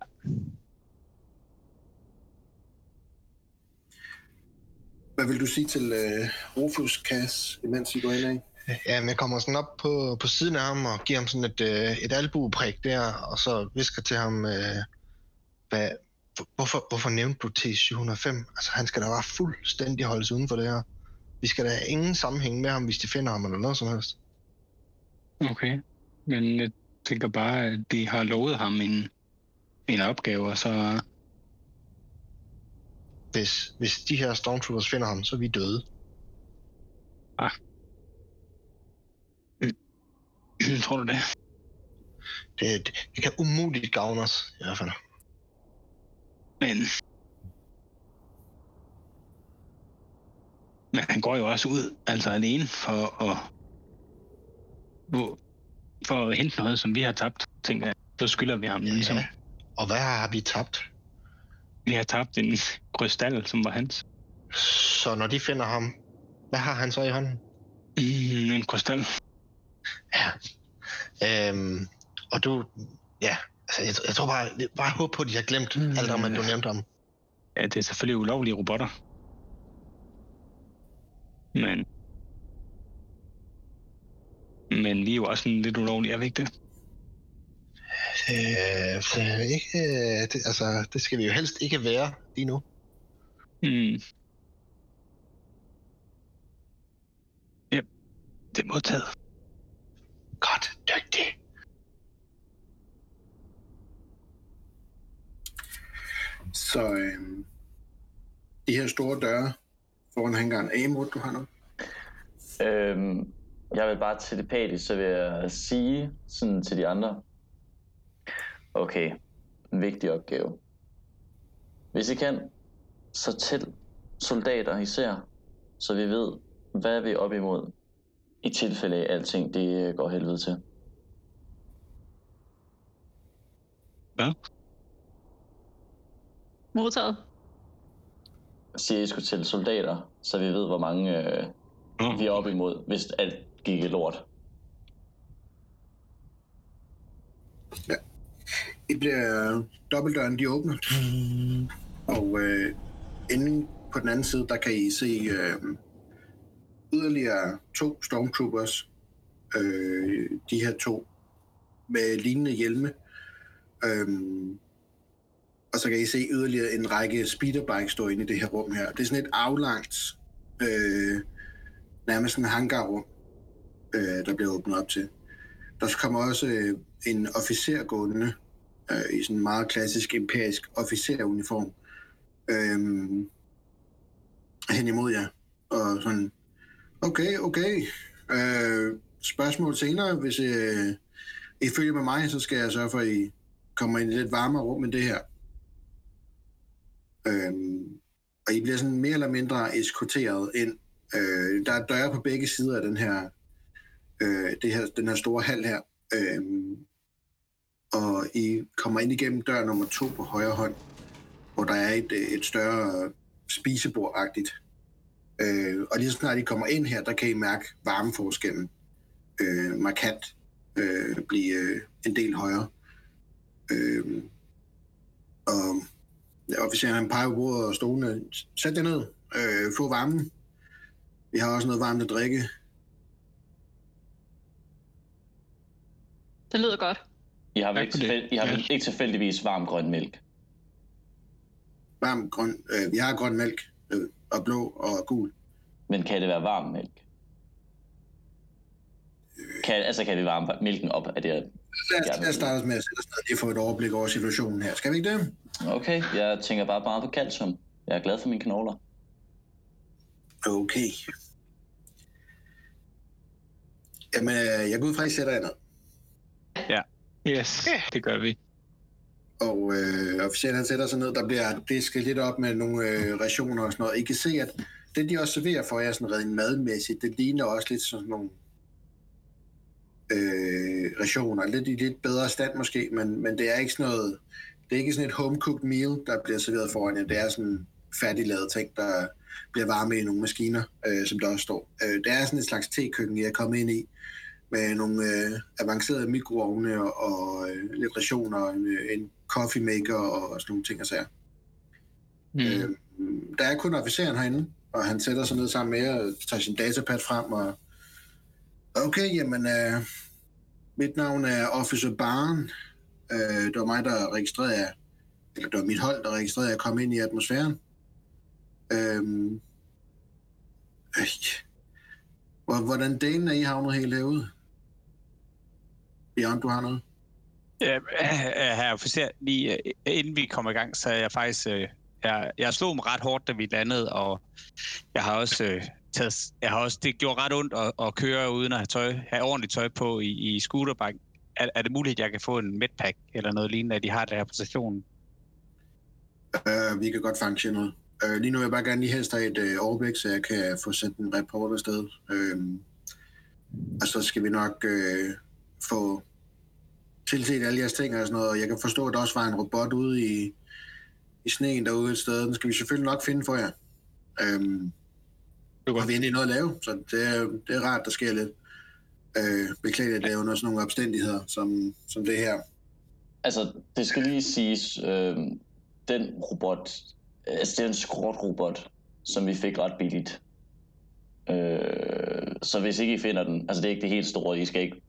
Hvad vil du sige til øh, Rufus Kass, imens I går ind af? Ja, men jeg kommer sådan op på, på siden af ham og giver ham sådan et, øh, et albuepræk der, og så visker til ham, øh, hvad, hvorfor, hvorfor nævnte du T705? Altså, han skal da bare fuldstændig holdes uden for det her. Vi skal da have ingen sammenhæng med ham, hvis de finder ham eller noget som helst. Okay. Men jeg tænker bare, at de har lovet ham en, en opgave, og så... Hvis, hvis de her Stormtroopers finder ham, så er vi døde. Tror du det? Det, det, det kan umuligt gavne os, i hvert fald. Men... Men han går jo også ud, altså alene, for at... For at hente noget, som vi har tabt, tænker jeg. Så skylder vi ham Ja. ligesom. Og hvad har vi tabt? Vi har tabt en krystal, som var hans. Så når de finder ham, hvad har han så i hånden? Mm, en krystal. Ja. Øhm, og du, ja, altså jeg, jeg tror bare, det- bare håb på, at de har glemt Mm. alt om, at du nævnte ham. Ja, det er selvfølgelig ulovlige robotter. Men... Men vi er jo også en lidt ulovlige, er vi ikke det? Øh, så ikke, øh, det, altså, det skal vi jo helst ikke være lige nu. Mm. Ja, det er modtaget. Godt, dygtig. Så øh, de her store døre foran hangaren. Amod, du har noget? Øhm, jeg vil bare telepatisk, så vil jeg sige sådan til de andre, Okay, en vigtig opgave. Hvis I kan, så tæl soldater især, så vi ved, hvad vi er op imod, i tilfælde af, alting det går helvede til. Modtaget. Jeg siger, at I skulle tælle soldater, så vi ved, hvor mange øh, Nå. vi er op imod, hvis alt gik i lort. Det bliver dobbeltdøren, de åbner. Og øh, inde på den anden side, der kan I se øh, yderligere to stormtroopers. Øh, de her to med lignende hjelme. Øh, og så kan I se yderligere en række speederbikes stå inde i det her rum her. Det er sådan et aflangt, øh, nærmest sådan en hangarrum, øh, der bliver åbnet op til. Der kommer også øh, en officer gående øh, i sådan en meget klassisk imperisk officeruniform øh, hen imod jer. Og sådan, okay, okay. Øh, spørgsmål senere. Hvis øh, I følger med mig, så skal jeg sørge for, at I kommer ind i et lidt varmere rum end det her. Øh, og I bliver sådan mere eller mindre eskorteret ind. Øh, der er døre på begge sider af den her, øh, det her, den her store hal her. Øhm, og I kommer ind igennem dør nummer to på højre hånd, hvor der er et, øh, et større spisebordagtigt. Øh, og lige så snart I kommer ind her, der kan I mærke varmeforskellen øh, markant øh, blive øh, en del højere. Øh, og ja, officeren han peger på bordet og stolene. Sæt dig ned. Øh, få varmen. Vi har også noget varmt at drikke. Det lyder godt. I har, vel ikke, det. tilfæld, I har Ja. vel ikke tilfældigvis varm grøn mælk? Varm grøn. Øh, vi har grøn mælk. Øh, og blå og gul. Men kan det være varm mælk? Kan, altså kan vi varme mælken op af det? Lad os, lad os starte med at sætte os ned og få et overblik over situationen her. Skal vi ikke det? Okay, jeg tænker bare meget på calcium. Jeg er glad for mine knogler. Okay. Jamen, øh, jeg går ud fra, at I sætter jer ned. Yes, det gør vi. Og øh, officeren han sætter sig ned. Der bliver disket lidt op med nogle øh, rationer og sådan noget. I kan se, at det, de også serverer for jer sådan rent madmæssigt, det ligner også lidt sådan nogle øh, rationer. Lidt i lidt bedre stand måske, men, men det er ikke sådan noget... Det er ikke sådan et home-cooked meal, der bliver serveret foran jer. Det er sådan færdiglavet ting, der bliver varme i nogle maskiner, øh, som der også står. Øh, det er sådan et slags tekøkken, jeg er kommet ind i, med nogle øh, avancerede mikroovne og, og øh, lidt rationer, og en, øh, en coffee maker og sådan nogle ting og sager. Mm. Øh, der er kun officeren herinde, og han sætter sig ned sammen med jer og tager sin datapad frem. Og... Okay, jamen, øh, mit navn er Officer Barn. Øh, det var mig, der registrerede eller det var mit hold, der registrerede at komme ind i atmosfæren. Øh, øh, hvordan delen er I havnet helt herude? Bjørn, du har noget? Ja, øh, herre officer, lige øh, inden vi kommer i gang, så er jeg faktisk... Øh, jeg, jeg slog mig ret hårdt, da vi landede, og jeg har også øh, taget... Jeg har også, det gjorde ret ondt at, at køre uden at have, tøj, have ordentligt tøj på i, i scooterbank. Er, er det muligt, at jeg kan få en medpack eller noget lignende, at de har det her på stationen? Uh, vi kan godt fange noget. Uh, øh, lige nu vil jeg bare gerne lige helst have et øh, uh, overblik, så jeg kan få sendt en rapport afsted. Uh, og så skal vi nok uh, få tilset alle jeres ting og sådan noget. Og jeg kan forstå, at der også var en robot ude i, i sneen derude et sted. Den skal vi selvfølgelig nok finde for jer. Uh, og godt. vi egentlig noget at lave, så det er, det er rart, der sker lidt. Uh, beklageligt, at det er under sådan nogle omstændigheder, som, som det her. Altså, det skal lige siges, øh, den robot, altså det er en skrot-robot, som vi fik ret billigt. Øh, så hvis ikke I finder den, altså det er ikke det helt store, I skal ikke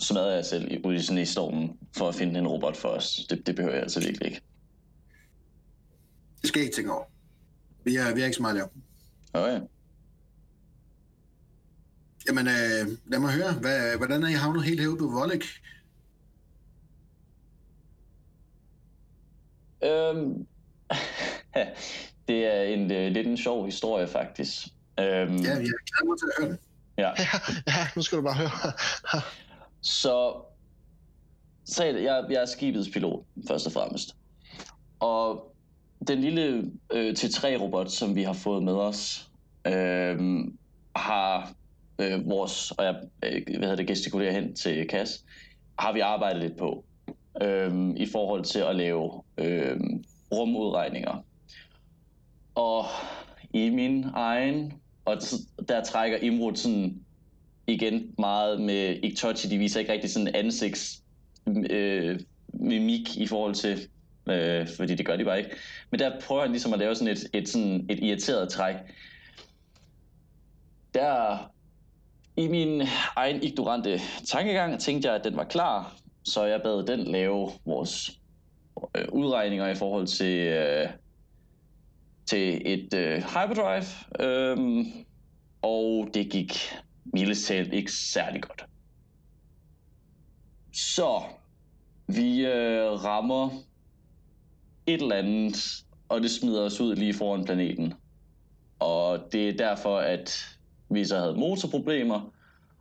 smadre jer selv ude i sådan i stormen for at finde en robot for os. Det, det behøver jeg altså virkelig ikke. Det skal I ikke tænke over. Vi er, vi er ikke så meget at lave. Okay. Jamen, øh, lad mig høre, hvad, hvordan er I havnet helt herude på Vollik? Øhm, det er en øh, lidt en sjov historie, faktisk. Øhm, Ja, jeg glæder mig til at høre den. ja. Ja, ja, nu skal du bare høre. Så så jeg, jeg er skibets pilot, først og fremmest. Og den lille øh, T3-robot, som vi har fået med os, øh, har øh, vores, og jeg øh, hvad hedder det, gestikulerer hen til Kas, har vi arbejdet lidt på øh, i forhold til at lave øh, rumudregninger. Og i min egen, og der trækker Imrud sådan igen meget med Iktochi, de viser ikke rigtig sådan ansigts øh, mimik i forhold til, øh, fordi det gør de bare ikke. Men der prøver han ligesom at lave sådan et, et, sådan et irriteret træk. Der i min egen ignorante tankegang tænkte jeg, at den var klar, så jeg bad den lave vores øh, udregninger i forhold til, øh, til et øh, hyperdrive, øh, og det gik mildest talt ikke særlig godt. Så vi øh, rammer et eller andet, og det smider os ud lige foran planeten. Og det er derfor, at vi så havde motorproblemer,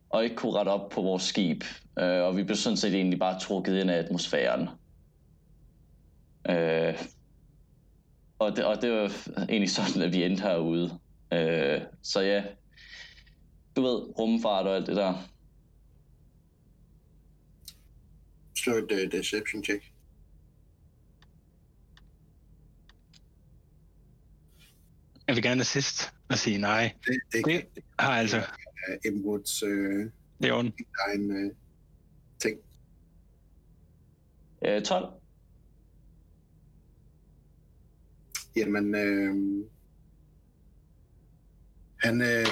og ikke kunne rette op på vores skib. Øh, og vi blev sådan set egentlig bare trukket ind af atmosfæren. Øh, og, det, og det var egentlig sådan, at vi endte herude. Øh, så ja, du ved, rumfart og alt det der. Slå et uh, deception check. Jeg vil gerne assist og sige nej. Det, det, Det har altså... Emwoods øh, Det er ondt. egen øh, ting. Øh, 12. Jamen, øh, han øh,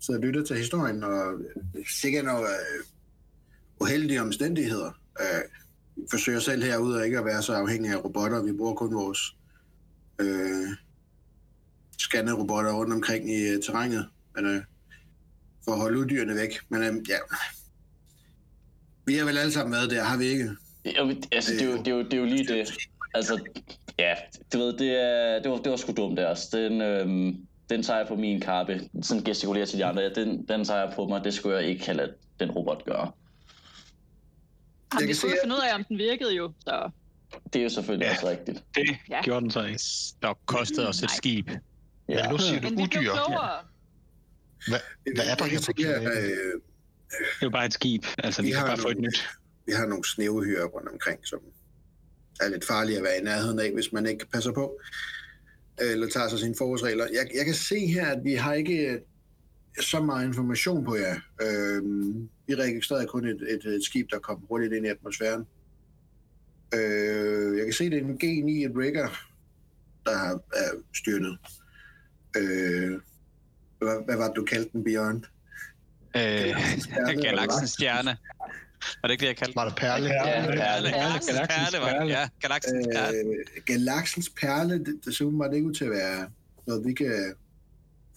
sidder og lytter til historien, og øh, sikkert nogle øh, uheldige omstændigheder. Øh, forsøger selv herude ikke at være så afhængige af robotter. Vi bruger kun vores øh, scanner-robotter rundt omkring i øh, terrænet, men, øh, for at holde uddyrene væk. Men øh, ja, vi har vel alle sammen været der, har vi ikke? Jo, altså, det, er jo, det, er jo, det er jo lige det. Altså, ja, du ved, det, er, det, var, det var sgu dumt der. Altså. Den, øhm, den jeg på min kappe. Sådan gestikulerer til de andre. Ja, den, den jeg på mig. Det skulle jeg ikke have ladet den robot gøre. Jamen, kan vi jo at- finde ud af, om den virkede jo. Så Det er jo selvfølgelig Ja. også rigtigt. Det Ja. gjorde den så ikke. Der kostede os et skib. Ja. Ja. Nu siger du Men udyr. klogere. Hvad, hvad er der her på planeten? øh, Det er jo bare et skib. Altså, vi Vi kan har bare få et nogle- nyt. vi har nogle snævehyrer rundt omkring, som er lidt farlige at være i nærheden af, hvis man ikke passer på, eller tager sig sine forholdsregler. Jeg, jeg kan se her, at vi har ikke øh, så meget information på jer. Øhm, vi registrerede kun et, et, et skib, der kom hurtigt ind i atmosfæren. Øh, jeg kan se, det er en G9, et rigger, der har er styrtet. Øh, hvad, hvad var det, du kaldte den, Bjørn? Øh, Galaxens stjerne. Var det ikke det, jeg kaldte Var der perle? Perle. Ja, Perle. perle. Galaxens perle, var det. perle. Ja, Galaxens perle. Øh, Galaxens perle, det, det ser umiddelbart ikke ud til at være noget, vi kan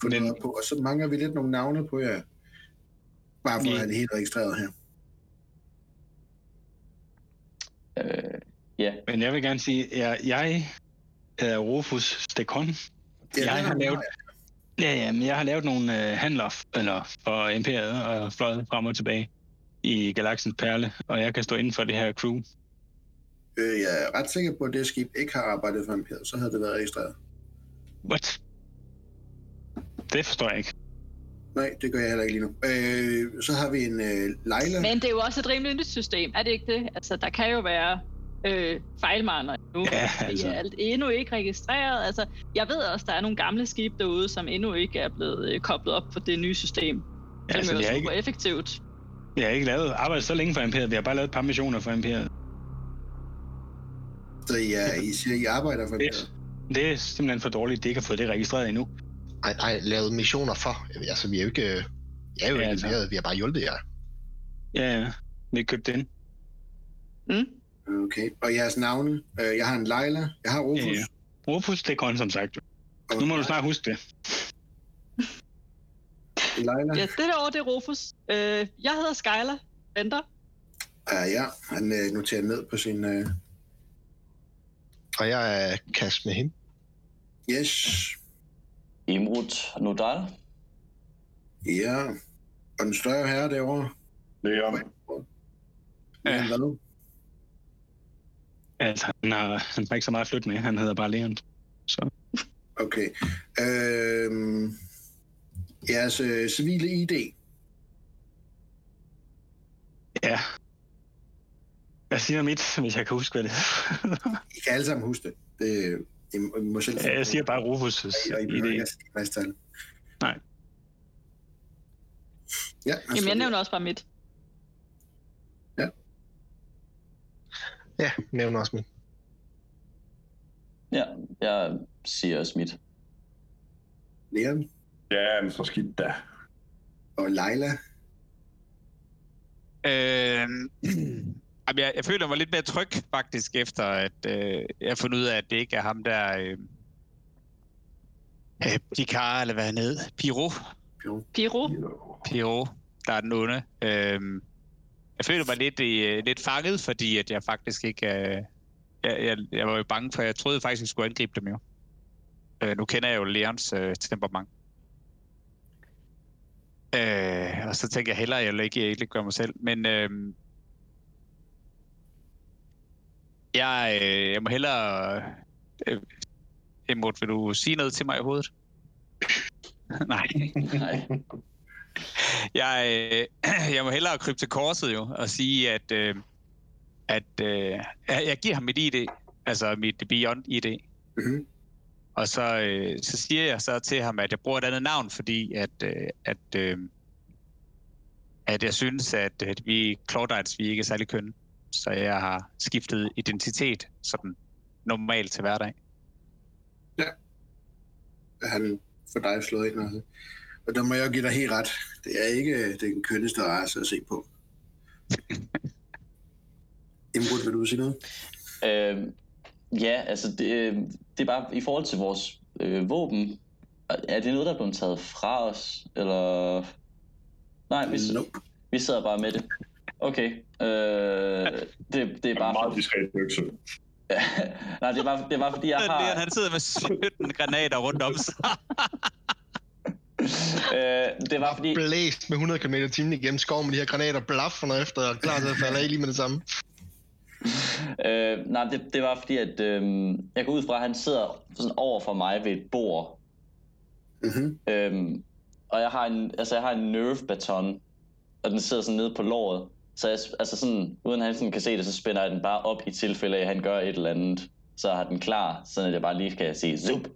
få Men- noget på. Og så mangler vi lidt nogle navne på jer. Bare for at Ja. have det helt registreret her. Øh, ja. Men jeg vil gerne sige, at jeg, jeg hedder Rufus Stekon. Ja, Jeg har lavet-. Ja, ja, men jeg har lavet nogle øh, handler eller for Imperiet og fløjet frem og tilbage i Galaxens Perle, og jeg kan stå inden for det her crew. Øh, jeg er ret sikker på, at det skib ikke har arbejdet for Imperiet. Så havde det været registreret. What? Det forstår jeg ikke. Nej, det gør jeg heller ikke lige nu. Øh, så har vi en øh, Leila. Men det er jo også et rimelig nyt system, er det ikke det? Altså, der kan jo være øh, fejlmarner nu. Ja, Det altså. er alt endnu ikke registreret. Altså, jeg ved også, der er nogle gamle skibe derude, som endnu ikke er blevet øh, koblet op på det nye system. Ja, Det altså, er jo har super ikke, effektivt. vi har ikke lavet arbejdet så længe for Imperiet. Vi har bare lavet et par missioner for Imperiet. Så I, er, I siger, I arbejder for Det, Imperiet. det er simpelthen for dårligt, at de ikke har fået det registreret endnu. Ej, ej, lavet missioner for. Altså, vi er jo ikke... Jeg er jo Ja, ikke altså. vi har bare hjulpet jer. Ja, ja. Vi købte den. Mm? Okay. Og jeres navne? Øh, jeg har en Leila. Jeg har Rufus. Ja, ja. Rufus Stekon, som sagt. Og Nu må du snart huske det. Leila. Ja, det derovre, det er Rufus. Øh, jeg hedder Skyler. Venter. Ja, ja. Han øh, noterer ned på sin... Øh, Og jeg er kast med hende. yes. Imrud Nodal. Ja. Og den større herre derovre. Leon. Ja. Ja. Hvad? Altså, han har, han har ikke så meget at flytte med. Han hedder bare Leon. Så Okay. Øhm, jeres øh, civile ID. ja. Jeg siger mit, hvis jeg kan huske, hvad det er. I kan alle sammen huske det. det I, må- selv Ja, jeg siger bare Rufus' Og I at sige mastal. Nej. Ja, Jamen, jeg nævner også bare mit. Ja, nævner også min. Ja, jeg siger også mit. Leon Ja, men så skidt da. og Leila. Øh, jeg, jeg føler mig lidt mere tryg, faktisk, efter at øh, jeg har fundet ud af, at det ikke er ham der... Øh, øh, Picard, eller hvad han hed. Piro. Piro. Piro, der er den onde. Øh, jeg føler mig lidt, øh, lidt fanget, fordi at jeg faktisk ikke... Øh, jeg, jeg, jeg var jo bange for, jeg troede faktisk, jeg skulle angribe dem jo. Øh, nu kender jeg jo Leons øh, temperament. Øh, og så tænker jeg hellere, at jeg ikke, ikke gør mig selv. Men øh, jeg, øh, jeg må hellere... Øh, Emot, vil du sige noget til mig i hovedet? Nej. Nej. Jeg, øh, jeg må hellere krybe til korset jo, og sige, at, øh, at øh, jeg, giver ham mit ID, altså mit Beyond ID. Mhm. Og så, øh, så siger jeg så til ham, at jeg bruger et andet navn, fordi at, øh, at, øh, at jeg synes, at, at vi Claudites, vi ikke er særlig kønne. Så jeg har skiftet identitet sådan normalt til hverdag. Han for dig slået ind. Altså. Og der må jeg give dig helt ret. Det er ikke øh, den kønneste race at se på. Imrud, vil du sige noget? Øh, ja, altså det, øh, det er bare i forhold til vores øh, våben. Er det noget, der er blevet taget fra os? Eller... Nej, vi, Nope. vi sidder bare med det. Okay. Øh, det, det er Det er bare... meget diskret økse. Nej, det er bare, det er bare fordi, jeg har... han sidder med 17 granater rundt om sig. Øh, det var fordi... Blæst med 100 km i timen igennem skoven med de her granater blaffer efter og klar til at falde af lige med det samme. Øh, nej, det, det var fordi, at øh, jeg går ud fra, at han sidder sådan over for mig ved et bord. Mm-hmm. Øhm, og jeg har en, altså jeg har en nerve baton, og den sidder sådan nede på låret. Så jeg, altså sådan, uden at han sådan kan se det, så spænder jeg den bare op i tilfælde af, at han gør et eller andet. Så har den klar, så jeg bare lige kan sige zup.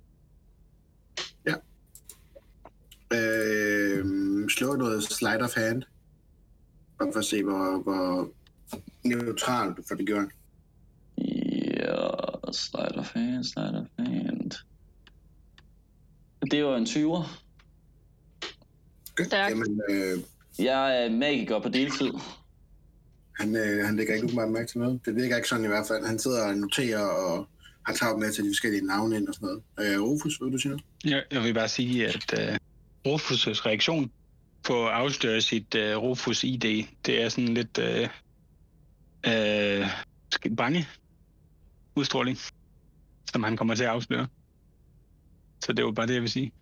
Øh, slå noget sleight of hand. Bare for at se, hvor, hvor neutral du får det gjort. Ja, slide of hand, slide of hand. Det var en 20'er. Okay. Stærkt. Jamen, øh, Jeg er magiker på deltid. han, øh, han lægger ikke umiddelbart mærke til noget. Det virker ikke sådan i hvert fald. Han sidder og noterer og har travlt med til de forskellige navne ind og sådan noget. Øh, Rufus, vil du sige noget? Jeg, jeg vil bare sige, at uh, Rufus' reaktion på at afsløre sit uh, Rufus-ID, det er sådan lidt uh, uh, bange udstråling, som han kommer til at afsløre. Så det var bare det, jeg vil sige.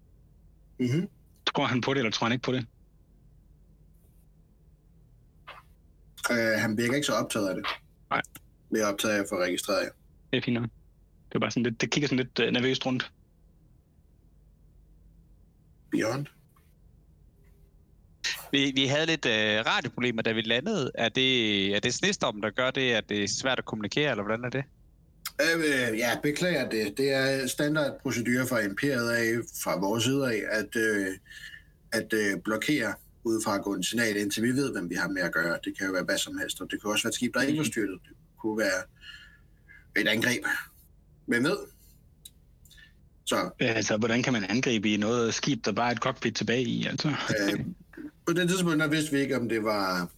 Mm-hmm. Tror han på det, eller tror han ikke på det? Øh, han virker ikke så optaget af det. Nej. Mere optaget af at få registreret jer. Det er fint nok. Det er bare sådan lidt, det kigger sådan lidt uh, nervøst rundt. Beyond. Vi, vi havde lidt øh, radioproblemer, da vi landede. Er det, er det snestormen, der gør det, at det er svært at kommunikere, eller hvordan er det? Øh, ja, beklager det. Det er standardprocedure fra imperiet af, fra vores side af, at, øh, at øh, blokere en signal, indtil vi ved, hvem vi har med at gøre. Det kan jo være hvad som helst, og det kan også være et skib, der ikke var styrtet. Det kunne være et angreb. Hvem ved? Så Altså, hvordan kan man angribe i noget skib, der bare er et cockpit tilbage i? Altså? øh, på det tidspunkt, der vidste vi ikke, om det var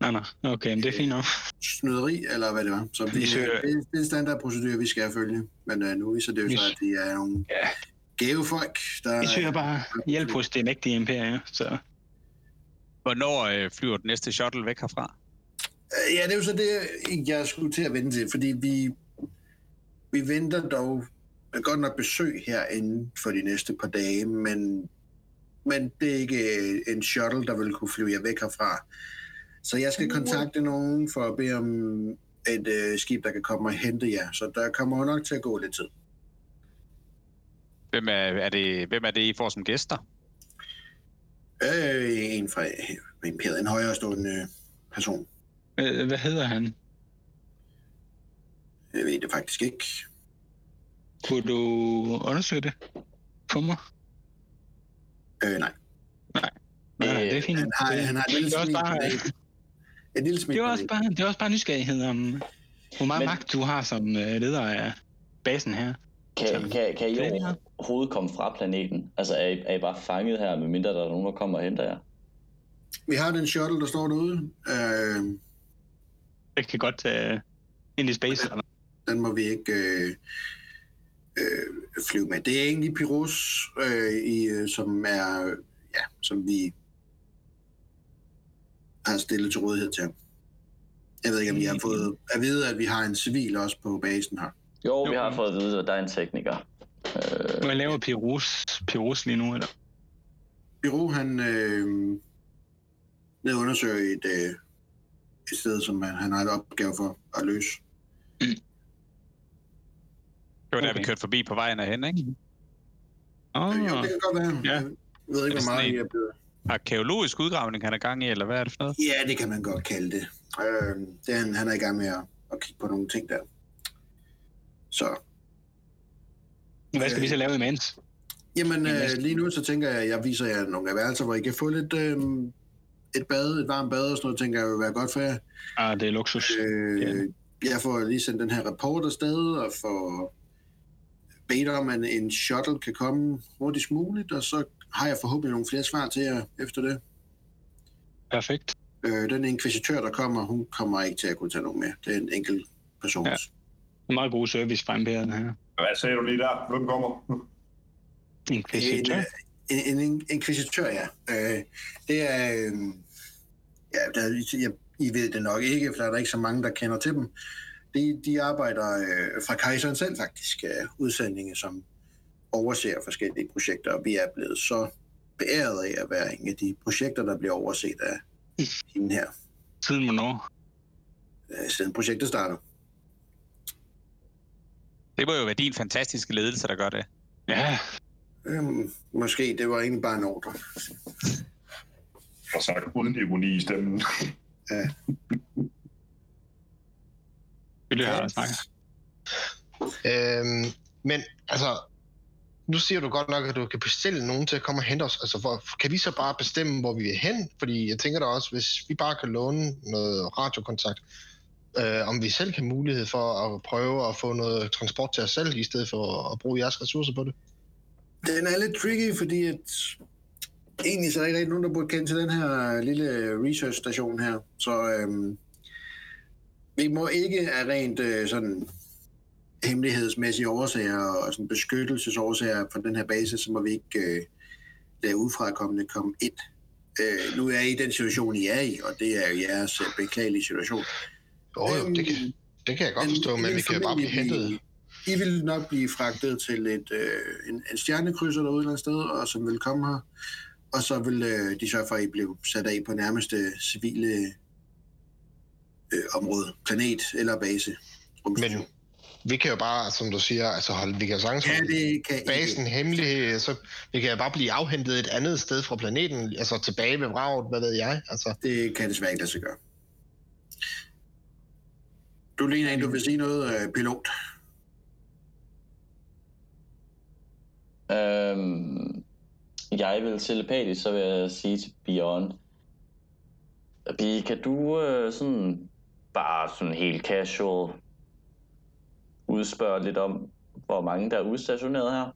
Nej, nej. Okay, men det er fint nok. snyderi, eller hvad det var. Så vi, Vi søger- det, det er en standardprocedure, vi skal følge. Men øh, nu viser det jo Vi- så, at de er nogle Ja. gave folk, der... Vi søger bare hjælp hos det mægtige imperie, så Hvornår øh, flyver den næste shuttle væk herfra? Øh, Ja, det er jo så det, jeg skulle til at vente til, fordi vi, vi venter dog godt nok besøg her inden for de næste par dage, men, men det er ikke øh, en shuttle, der vil kunne flyve jer væk herfra. Så jeg skal kontakte nogen for at bede om et øh, skib, der kan komme og hente jer. Så der kommer nok til at gå lidt tid. Hvem er, er det, hvem er det, I får som gæster? Øh, en fra Imperiet, en højere stående person. Øh, hvad hedder han? Jeg ved det faktisk ikke. Kunne du undersøge det for mig? Øh, nej. Nej, det er fint. Han har, han har et lille Det er smil. bare-. Et lille smil Det er også bare, det er også bare nysgerrighed om, hvor meget Men- magt du har som øh, leder af basen her. Kan, kan, kan I det er det her. overhovedet komme fra planeten? Altså, er I, er I bare fanget her, medmindre der er nogen, der kommer og henter jer? Vi har den shuttle, der står derude. Øh, Jeg kan godt tage ind i space. Eller? den må vi ikke øh, øh, flyve med. Det er egentlig Pyrus, øh, i, øh, som er, ja, som vi har stillet til rådighed til. Jeg ved ikke, om I har fået at vide, at vi har en civil også på basen her. Jo, vi har fået at vide, at der er en tekniker. Øh, Hvad laver Pirus, Pirus lige nu? Eller? Biro, han øh, ned undersøger et, øh, et sted, som han, han har et opgave for at løse. Det var der, Okay. vi kørte forbi på vejen herhen, ikke? Oh, Øh, jo, det kan godt være. Ja. Jeg ved ikke, hvor meget I er blevet. Arkeologisk udgravning, han er gang i, eller hvad er det for noget? Ja, det kan man godt kalde det. Øh, det er, han, han er i gang med at, at kigge på nogle ting der. Så, Hvad skal vi så lave imens? jamen øh, lige nu så tænker jeg, at jeg viser jer nogle værelser, hvor I kan få lidt øh, et bad, et varmt bad og sådan noget, tænker jeg vil være godt for jer. Ah, det er luksus. Øh, jeg får lige sendt den her rapport afsted, og får bedt om, at en shuttle kan komme hurtigst muligt, og så har jeg forhåbentlig nogle flere svar til jer efter det. Perfekt. Øh, den inkvisitør, der kommer, hun kommer ikke til at kunne tage nogen med. Det er en enkelt person. Ja. Er meget god service fra imperiet her. Hvad sagde du lige der? Hvem kommer? En En, øh, en, en inkvisitør, ja. Øh, det er... Øh, ja, der, jeg, I ved det nok ikke, for der er der ikke så mange, der kender til dem. De, de arbejder øh, fra kejseren selv faktisk, øh, udsendinge, som overser forskellige projekter, og vi er blevet så beæret af at være en af de projekter, der bliver overset af hende her, Siden hvornår? øh, siden projektet starter. Det må jo være din fantastiske ledelse, der gør det. Ja, Øhm, måske, det var egentlig bare en ordre. Og sagt uden ironi i stemmen. Vil du have snakket. Øhm, men altså, nu siger du godt nok, at du kan bestille nogen til at komme og hente os. Altså, hvor, kan vi så bare bestemme, hvor vi vil hen? Fordi jeg tænker da også, hvis vi bare kan låne noget radiokontakt, øh, om vi selv kan mulighed for at prøve at få noget transport til os selv, i stedet for at bruge jeres ressourcer på det. Den er lidt tricky, fordi at egentlig så er der ikke rigtig nogen, der burde kende til den her lille research-station her. Så øhm, vi må ikke af rent øh, sådan hemmelighedsmæssige årsager og sådan beskyttelsesårsager for den her base, så må vi ikke øh, lade udefrakommende komme ind. Øh, nu er I i den situation, I er i, og det er jo jeres øh, beklagelige situation. Jo, jo, det kan, Øhm, det kan jeg godt forstå, men vi kan bare blive hentet. I vil nok blive fragtet til et, øh, en, en stjernekrydser derude et eller andet sted, og som vil komme her. Og så vil øh, de sørge for, at I bliver sat af på nærmeste civile øh, område, planet eller base. Men vi kan jo bare, som du siger, altså holde, vi kan sagtens ja, det kan I basen hemmelig, så vi kan bare blive afhentet et andet sted fra planeten, altså tilbage ved vraget, hvad ved jeg, altså. Det kan desværre ikke lade sig gøre. Du ligner en, du vil sige noget, øh, pilot. Øhm, jeg vil telepatisk, så vil jeg sige til Beyond. Bi, kan du øh, sådan bare sådan helt casual udspørge lidt om, hvor mange der er udstationeret her?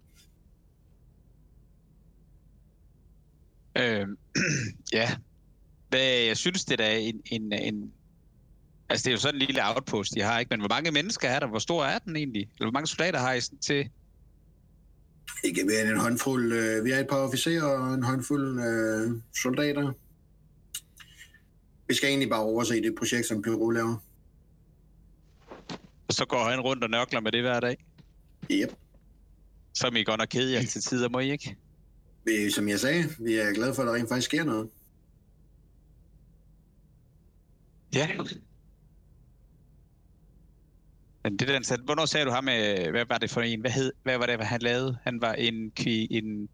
Øh, ja. Hvad, jeg synes, det er en, en, en... Altså, det er jo sådan en lille outpost, de har, ikke? Men hvor mange mennesker er der? Hvor stor er den egentlig? Eller hvor mange soldater har I sådan til? Ikke mere end en håndfuld. Øh, vi er et par officerer og en håndfuld øh, soldater. Vi skal egentlig bare overse det projekt, som Pyro laver. Og så går han rundt og nørkler med det hver dag. Yep. Som I godt nok kede jer til tider, må I ikke? Vi, som jeg sagde, vi er glade for, at der rent faktisk sker noget. Ja. Men det der, så, hvornår sagde du ham med, hvad var det for en? Hvad, hed, hvad var det, hvad han lavede? Han var en, en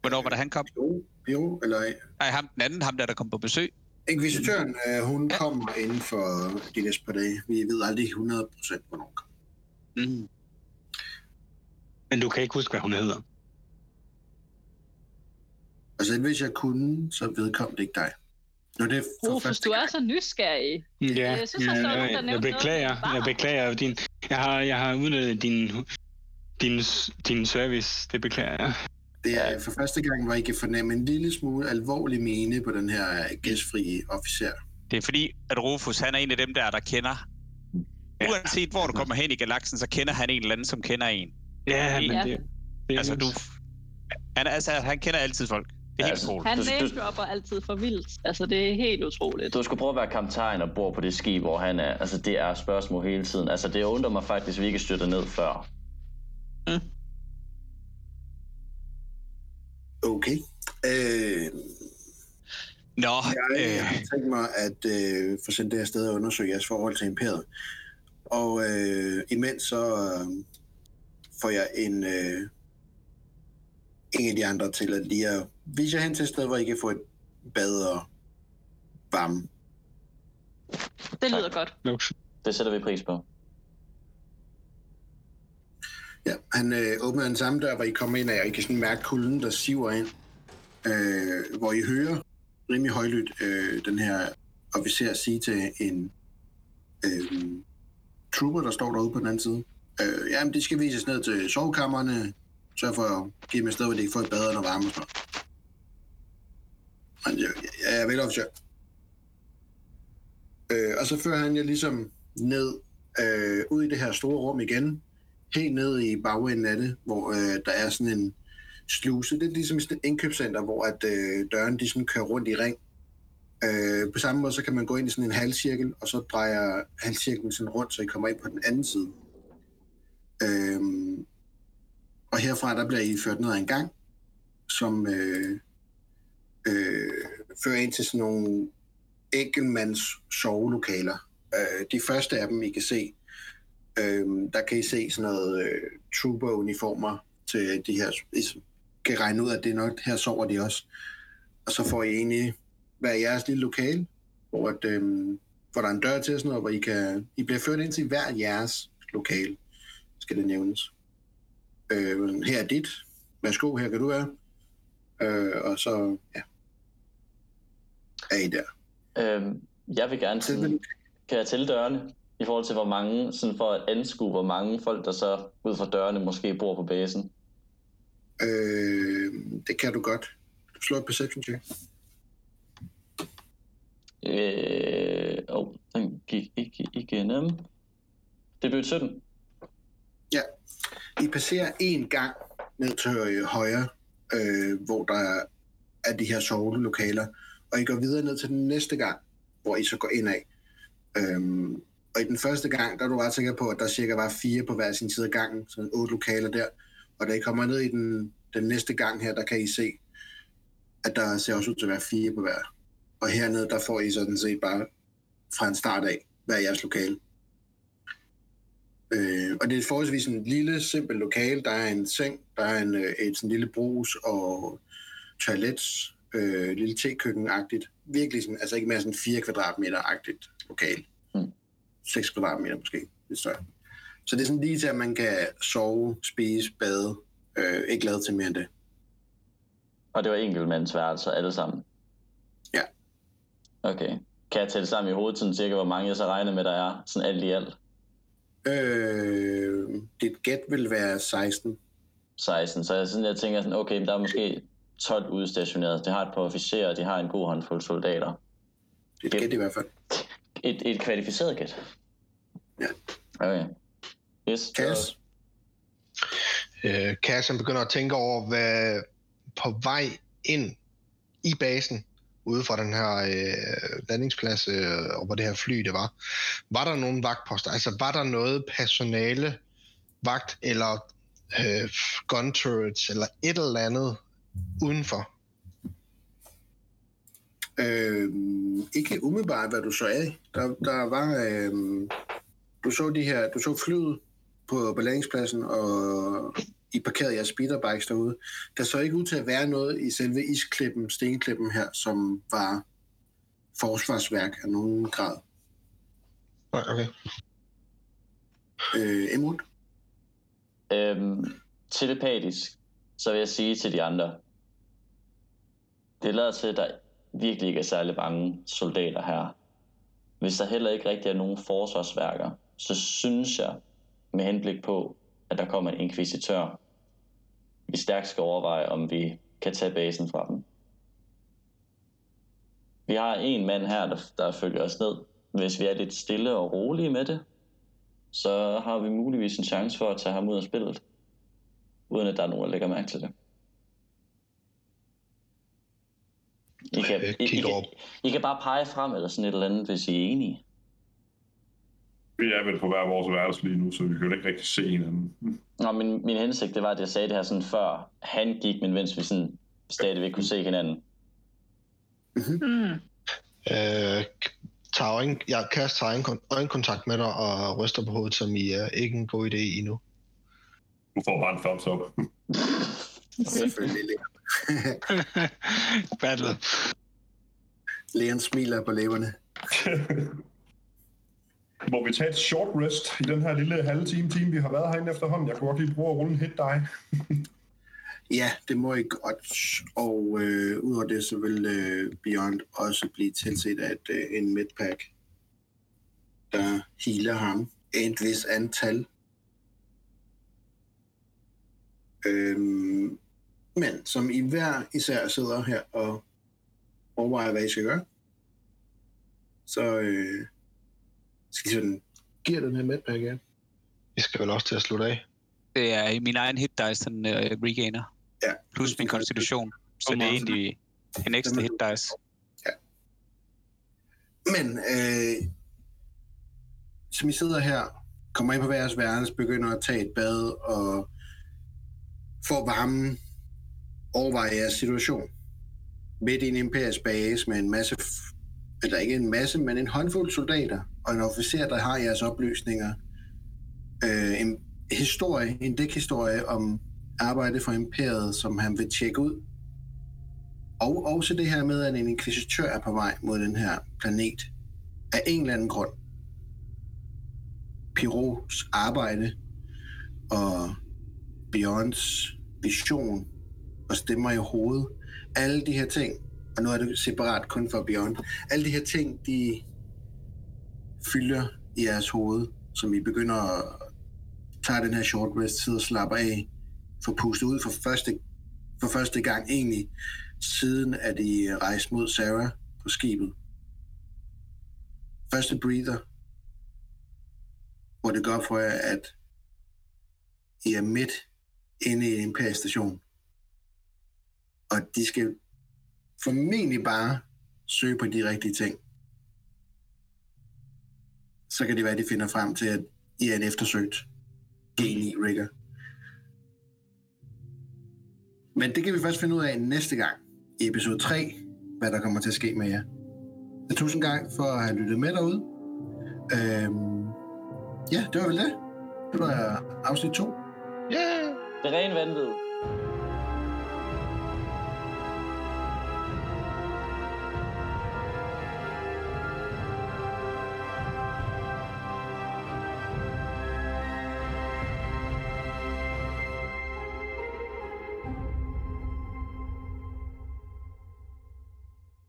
Hvornår var det, han kom? Jo, jo eller Nej, ham den anden, ham der, der kom på besøg. Inquisitøren, øh, hun ja. kommer inden for de næste par dage. Vi ved aldrig 100% hvornår hun kommer. Mm. Men du kan ikke huske, hvad hun hedder? Altså, hvis jeg kunne, så vedkom det ikke dig. Nå, det er for Rufus, du er så nysgerrig. Ja, jeg, synes, jeg, jeg, jeg, jeg beklager. Jeg beklager. Din, jeg har, jeg har udnyttet din, din, din service. Det beklager jeg. Det er for første gang, hvor I kan fornemme en lille smule alvorlig mene på den her gæstfri officer. Det er fordi, at Rufus han er en af dem der, der kender. Uanset hvor du kommer hen i galaksen, så kender han en eller anden, som kender en. Ja, men det... det altså, du, han, altså, han kender altid folk. Det er helt utroligt. Han name altid for vildt. Altså, det er helt utroligt. Du skulle prøve at være kaptajn og bor på det skib, hvor han er. Altså, det er spørgsmål hele tiden. Altså, det undrer mig faktisk, at vi ikke styrter ned før. Mm. Okay. Øh, Nå, jeg, øh... har tænkt mig at øh, få sendt det her sted og undersøge jeres forhold til imperiet. Og øh, imens så øh, får jeg en, øh, en af de andre til at lige at vise jer hen til et sted, hvor I kan få et bedre varme. Det lyder tak. godt. Det sætter vi pris på. Ja, han øh, åbner den samme dør, hvor I kommer ind af, og I kan sådan mærke kulden, der siver ind. Øh, hvor I hører rimelig højlydt øh, den her officer sige til en øh, trooper, der står derude på den anden side. Øh, jamen, det skal vises ned til sovekammerne, så for at give dem et sted, hvor de kan få et bad og varme og sådan Men øh, jeg, jeg jeg vil officer. Øh, og så fører han jer ligesom ned øh, ud i det her store rum igen, helt ned i bagenden af det, hvor øh, der er sådan en sluse. Det er ligesom sådan et indkøbscenter, hvor at, øh, døren de sådan kører rundt i ring. Øh, på samme måde, så kan man gå ind i sådan en halvcirkel, og så drejer halvcirklen sådan rundt, så I kommer ind på den anden side. Øh, og herfra, der bliver I ført ned ad en gang, som øh, øh, fører ind til sådan nogle enkeltmands sovelokaler. Øh, de første af dem, I kan se, Øhm, der kan I se sådan noget øh, trooper-uniformer til de her, I kan regne ud, at det er nok, her sover de også. Og så får I egentlig hver jeres lille lokale, hvor, at, øhm, hvor der er en dør til sådan noget, hvor I, kan, I bliver ført ind til hver jeres lokale, skal det nævnes. Øh, her er dit. Værsgo, her kan du være. Øh, og så, ja, er I der. Øhm, jeg vil gerne sådan, kan jeg tælle dørene? I forhold til hvor mange, sådan for at anskue, hvor mange folk, der så ud fra dørene måske bor på basen? Øh, det kan du godt. Du slår et perception check. Øh, oh, den gik ikke igennem. Det blev 17. Ja. I passerer en gang ned til højre, øh, hvor der er de her sovelokaler, og I går videre ned til den næste gang, hvor I så går ind af. Øhm, og i den første gang, der er du ret sikker på, at der cirka var fire på hver sin side af gangen, så otte lokaler der. Og da I kommer ned i den, den næste gang her, der kan I se, at der ser også ud til at være fire på hver. Og hernede, der får I sådan set bare fra en start af, hver jeres lokale. Øh, og det er forholdsvis en lille, simpel lokal. Der er en seng, der er en, øh, et sådan lille brus og toilets, øh, lille tekøkken-agtigt. Virkelig sådan, altså ikke mere sådan 4 kvadratmeter-agtigt lokal. 6 kvadratmeter måske, lidt større. Så det er sådan lige til, at man kan sove, spise, bade, øh, ikke lavet til mere end det. Og det var enkeltmandsværelser alle sammen? Ja. Okay. Kan jeg tælle sammen i hovedet sådan cirka, hvor mange jeg så regner med, der er, sådan alt i alt? Øh, dit gæt vil være 16. 16, så jeg, sådan, jeg tænker sådan, okay, der er måske 12 udstationeret. Det har et par officerer, de har en god håndfuld soldater. Det er et gæt i hvert fald. Et, et kvalificeret gæt? Ja. Okay. Yes. Cass? Øh, Cass han begynder at tænke over, hvad på vej ind i basen, ude fra den her øh, landingsplads, øh, og hvor det her fly det var, var der nogen vagtposter? Altså var der noget personale, vagt eller øh, gun turrets, eller et eller andet udenfor? Øh, ikke umiddelbart, hvad du så af. Der, der var... Øh, du så de her, du så flyet på ballingspladsen, og I parkerede jeres speederbikes derude. Der så ikke ud til at være noget i selve isklippen, stenklippen her, som var forsvarsværk af nogen grad. Nej, okay. Øh, Emrud? Øhm, telepatisk, så vil jeg sige til de andre, det lader til, at der virkelig ikke er særlig mange soldater her. Hvis der heller ikke rigtig er nogen forsvarsværker, så synes jeg, med henblik på, at der kommer en inkvisitør, vi stærkt skal overveje, om vi kan tage basen fra dem. Vi har en mand her, der, der følger os ned. Hvis vi er lidt stille og rolige med det, så har vi muligvis en chance for at tage ham ud af spillet, uden at der er nogen, der lægger mærke til det. I kan, Jeg I, I, kan, op. I kan bare pege frem eller sådan et eller andet, hvis I er enige. Vi er vel på hver vores værelse lige nu, så vi kan jo ikke rigtig se hinanden. Nå, min, min hensigt, det var, at jeg sagde det her sådan før han gik, men mens vi sådan stadigvæk kunne se hinanden. Mm. Øh, tager øjen, jeg kaster øjen, øjenkontakt med dig og ryster på hovedet, som i er ikke en god idé endnu. Du får bare en thumbs up. Selvfølgelig. Leon. Battle. Leon smiler på læberne. Må vi tage et short rest i den her lille halve time, time vi har været herinde efterhånden? Jeg kunne godt lige bruge at rulle en hit die. Ja, det må I godt. Og øh, udover det, så vil øh, Beyond også blive tilset af et, øh, en midpack, der healer ham et vis antal. Øhm, men som I hver især sidder her og overvejer, hvad I skal gøre, så øh, skal I sådan giver den her midpack her. Vi skal vel også til at slutte af. Det er min egen hit dice, den uh, regainer. Ja. Plus min konstitution. Så det er egentlig en ekstra hit dice. Men øh, som I sidder her, kommer ind på jeres værelse, begynder at tage et bad og får varmen, overveje jeres situation. Midt i en imperisk base med en masse, eller ikke en masse, men en håndfuld soldater og en officer, der har jeres oplysninger. Øh, en historie, en dækhistorie om arbejde for imperiet, som han vil tjekke ud. Og også det her med, at en inkvisitør er på vej mod den her planet. Af en eller anden grund. Pirots arbejde og Bjørns vision og stemmer i hovedet. Alle de her ting, og nu er det separat kun for Bjørn, alle de her ting, de fylder i jeres hoved, som I begynder at tage den her short rest tid og slappe af, få pustet ud for første, for første gang egentlig, siden at I rejste mod Sarah på skibet. Første breather, hvor det går for jer, at I er midt inde i en imperisk station. Og de skal formentlig bare søge på de rigtige ting. Så kan det være, at de finder frem til, at I er en eftersøgt geni rigger. Men det kan vi først finde ud af næste gang i episode 3, hvad der kommer til at ske med jer. Så tusind gang for at have lyttet med derude. Øhm, ja, det var vel det. Det var afsnit 2. Yeah! Det er ren vanvid.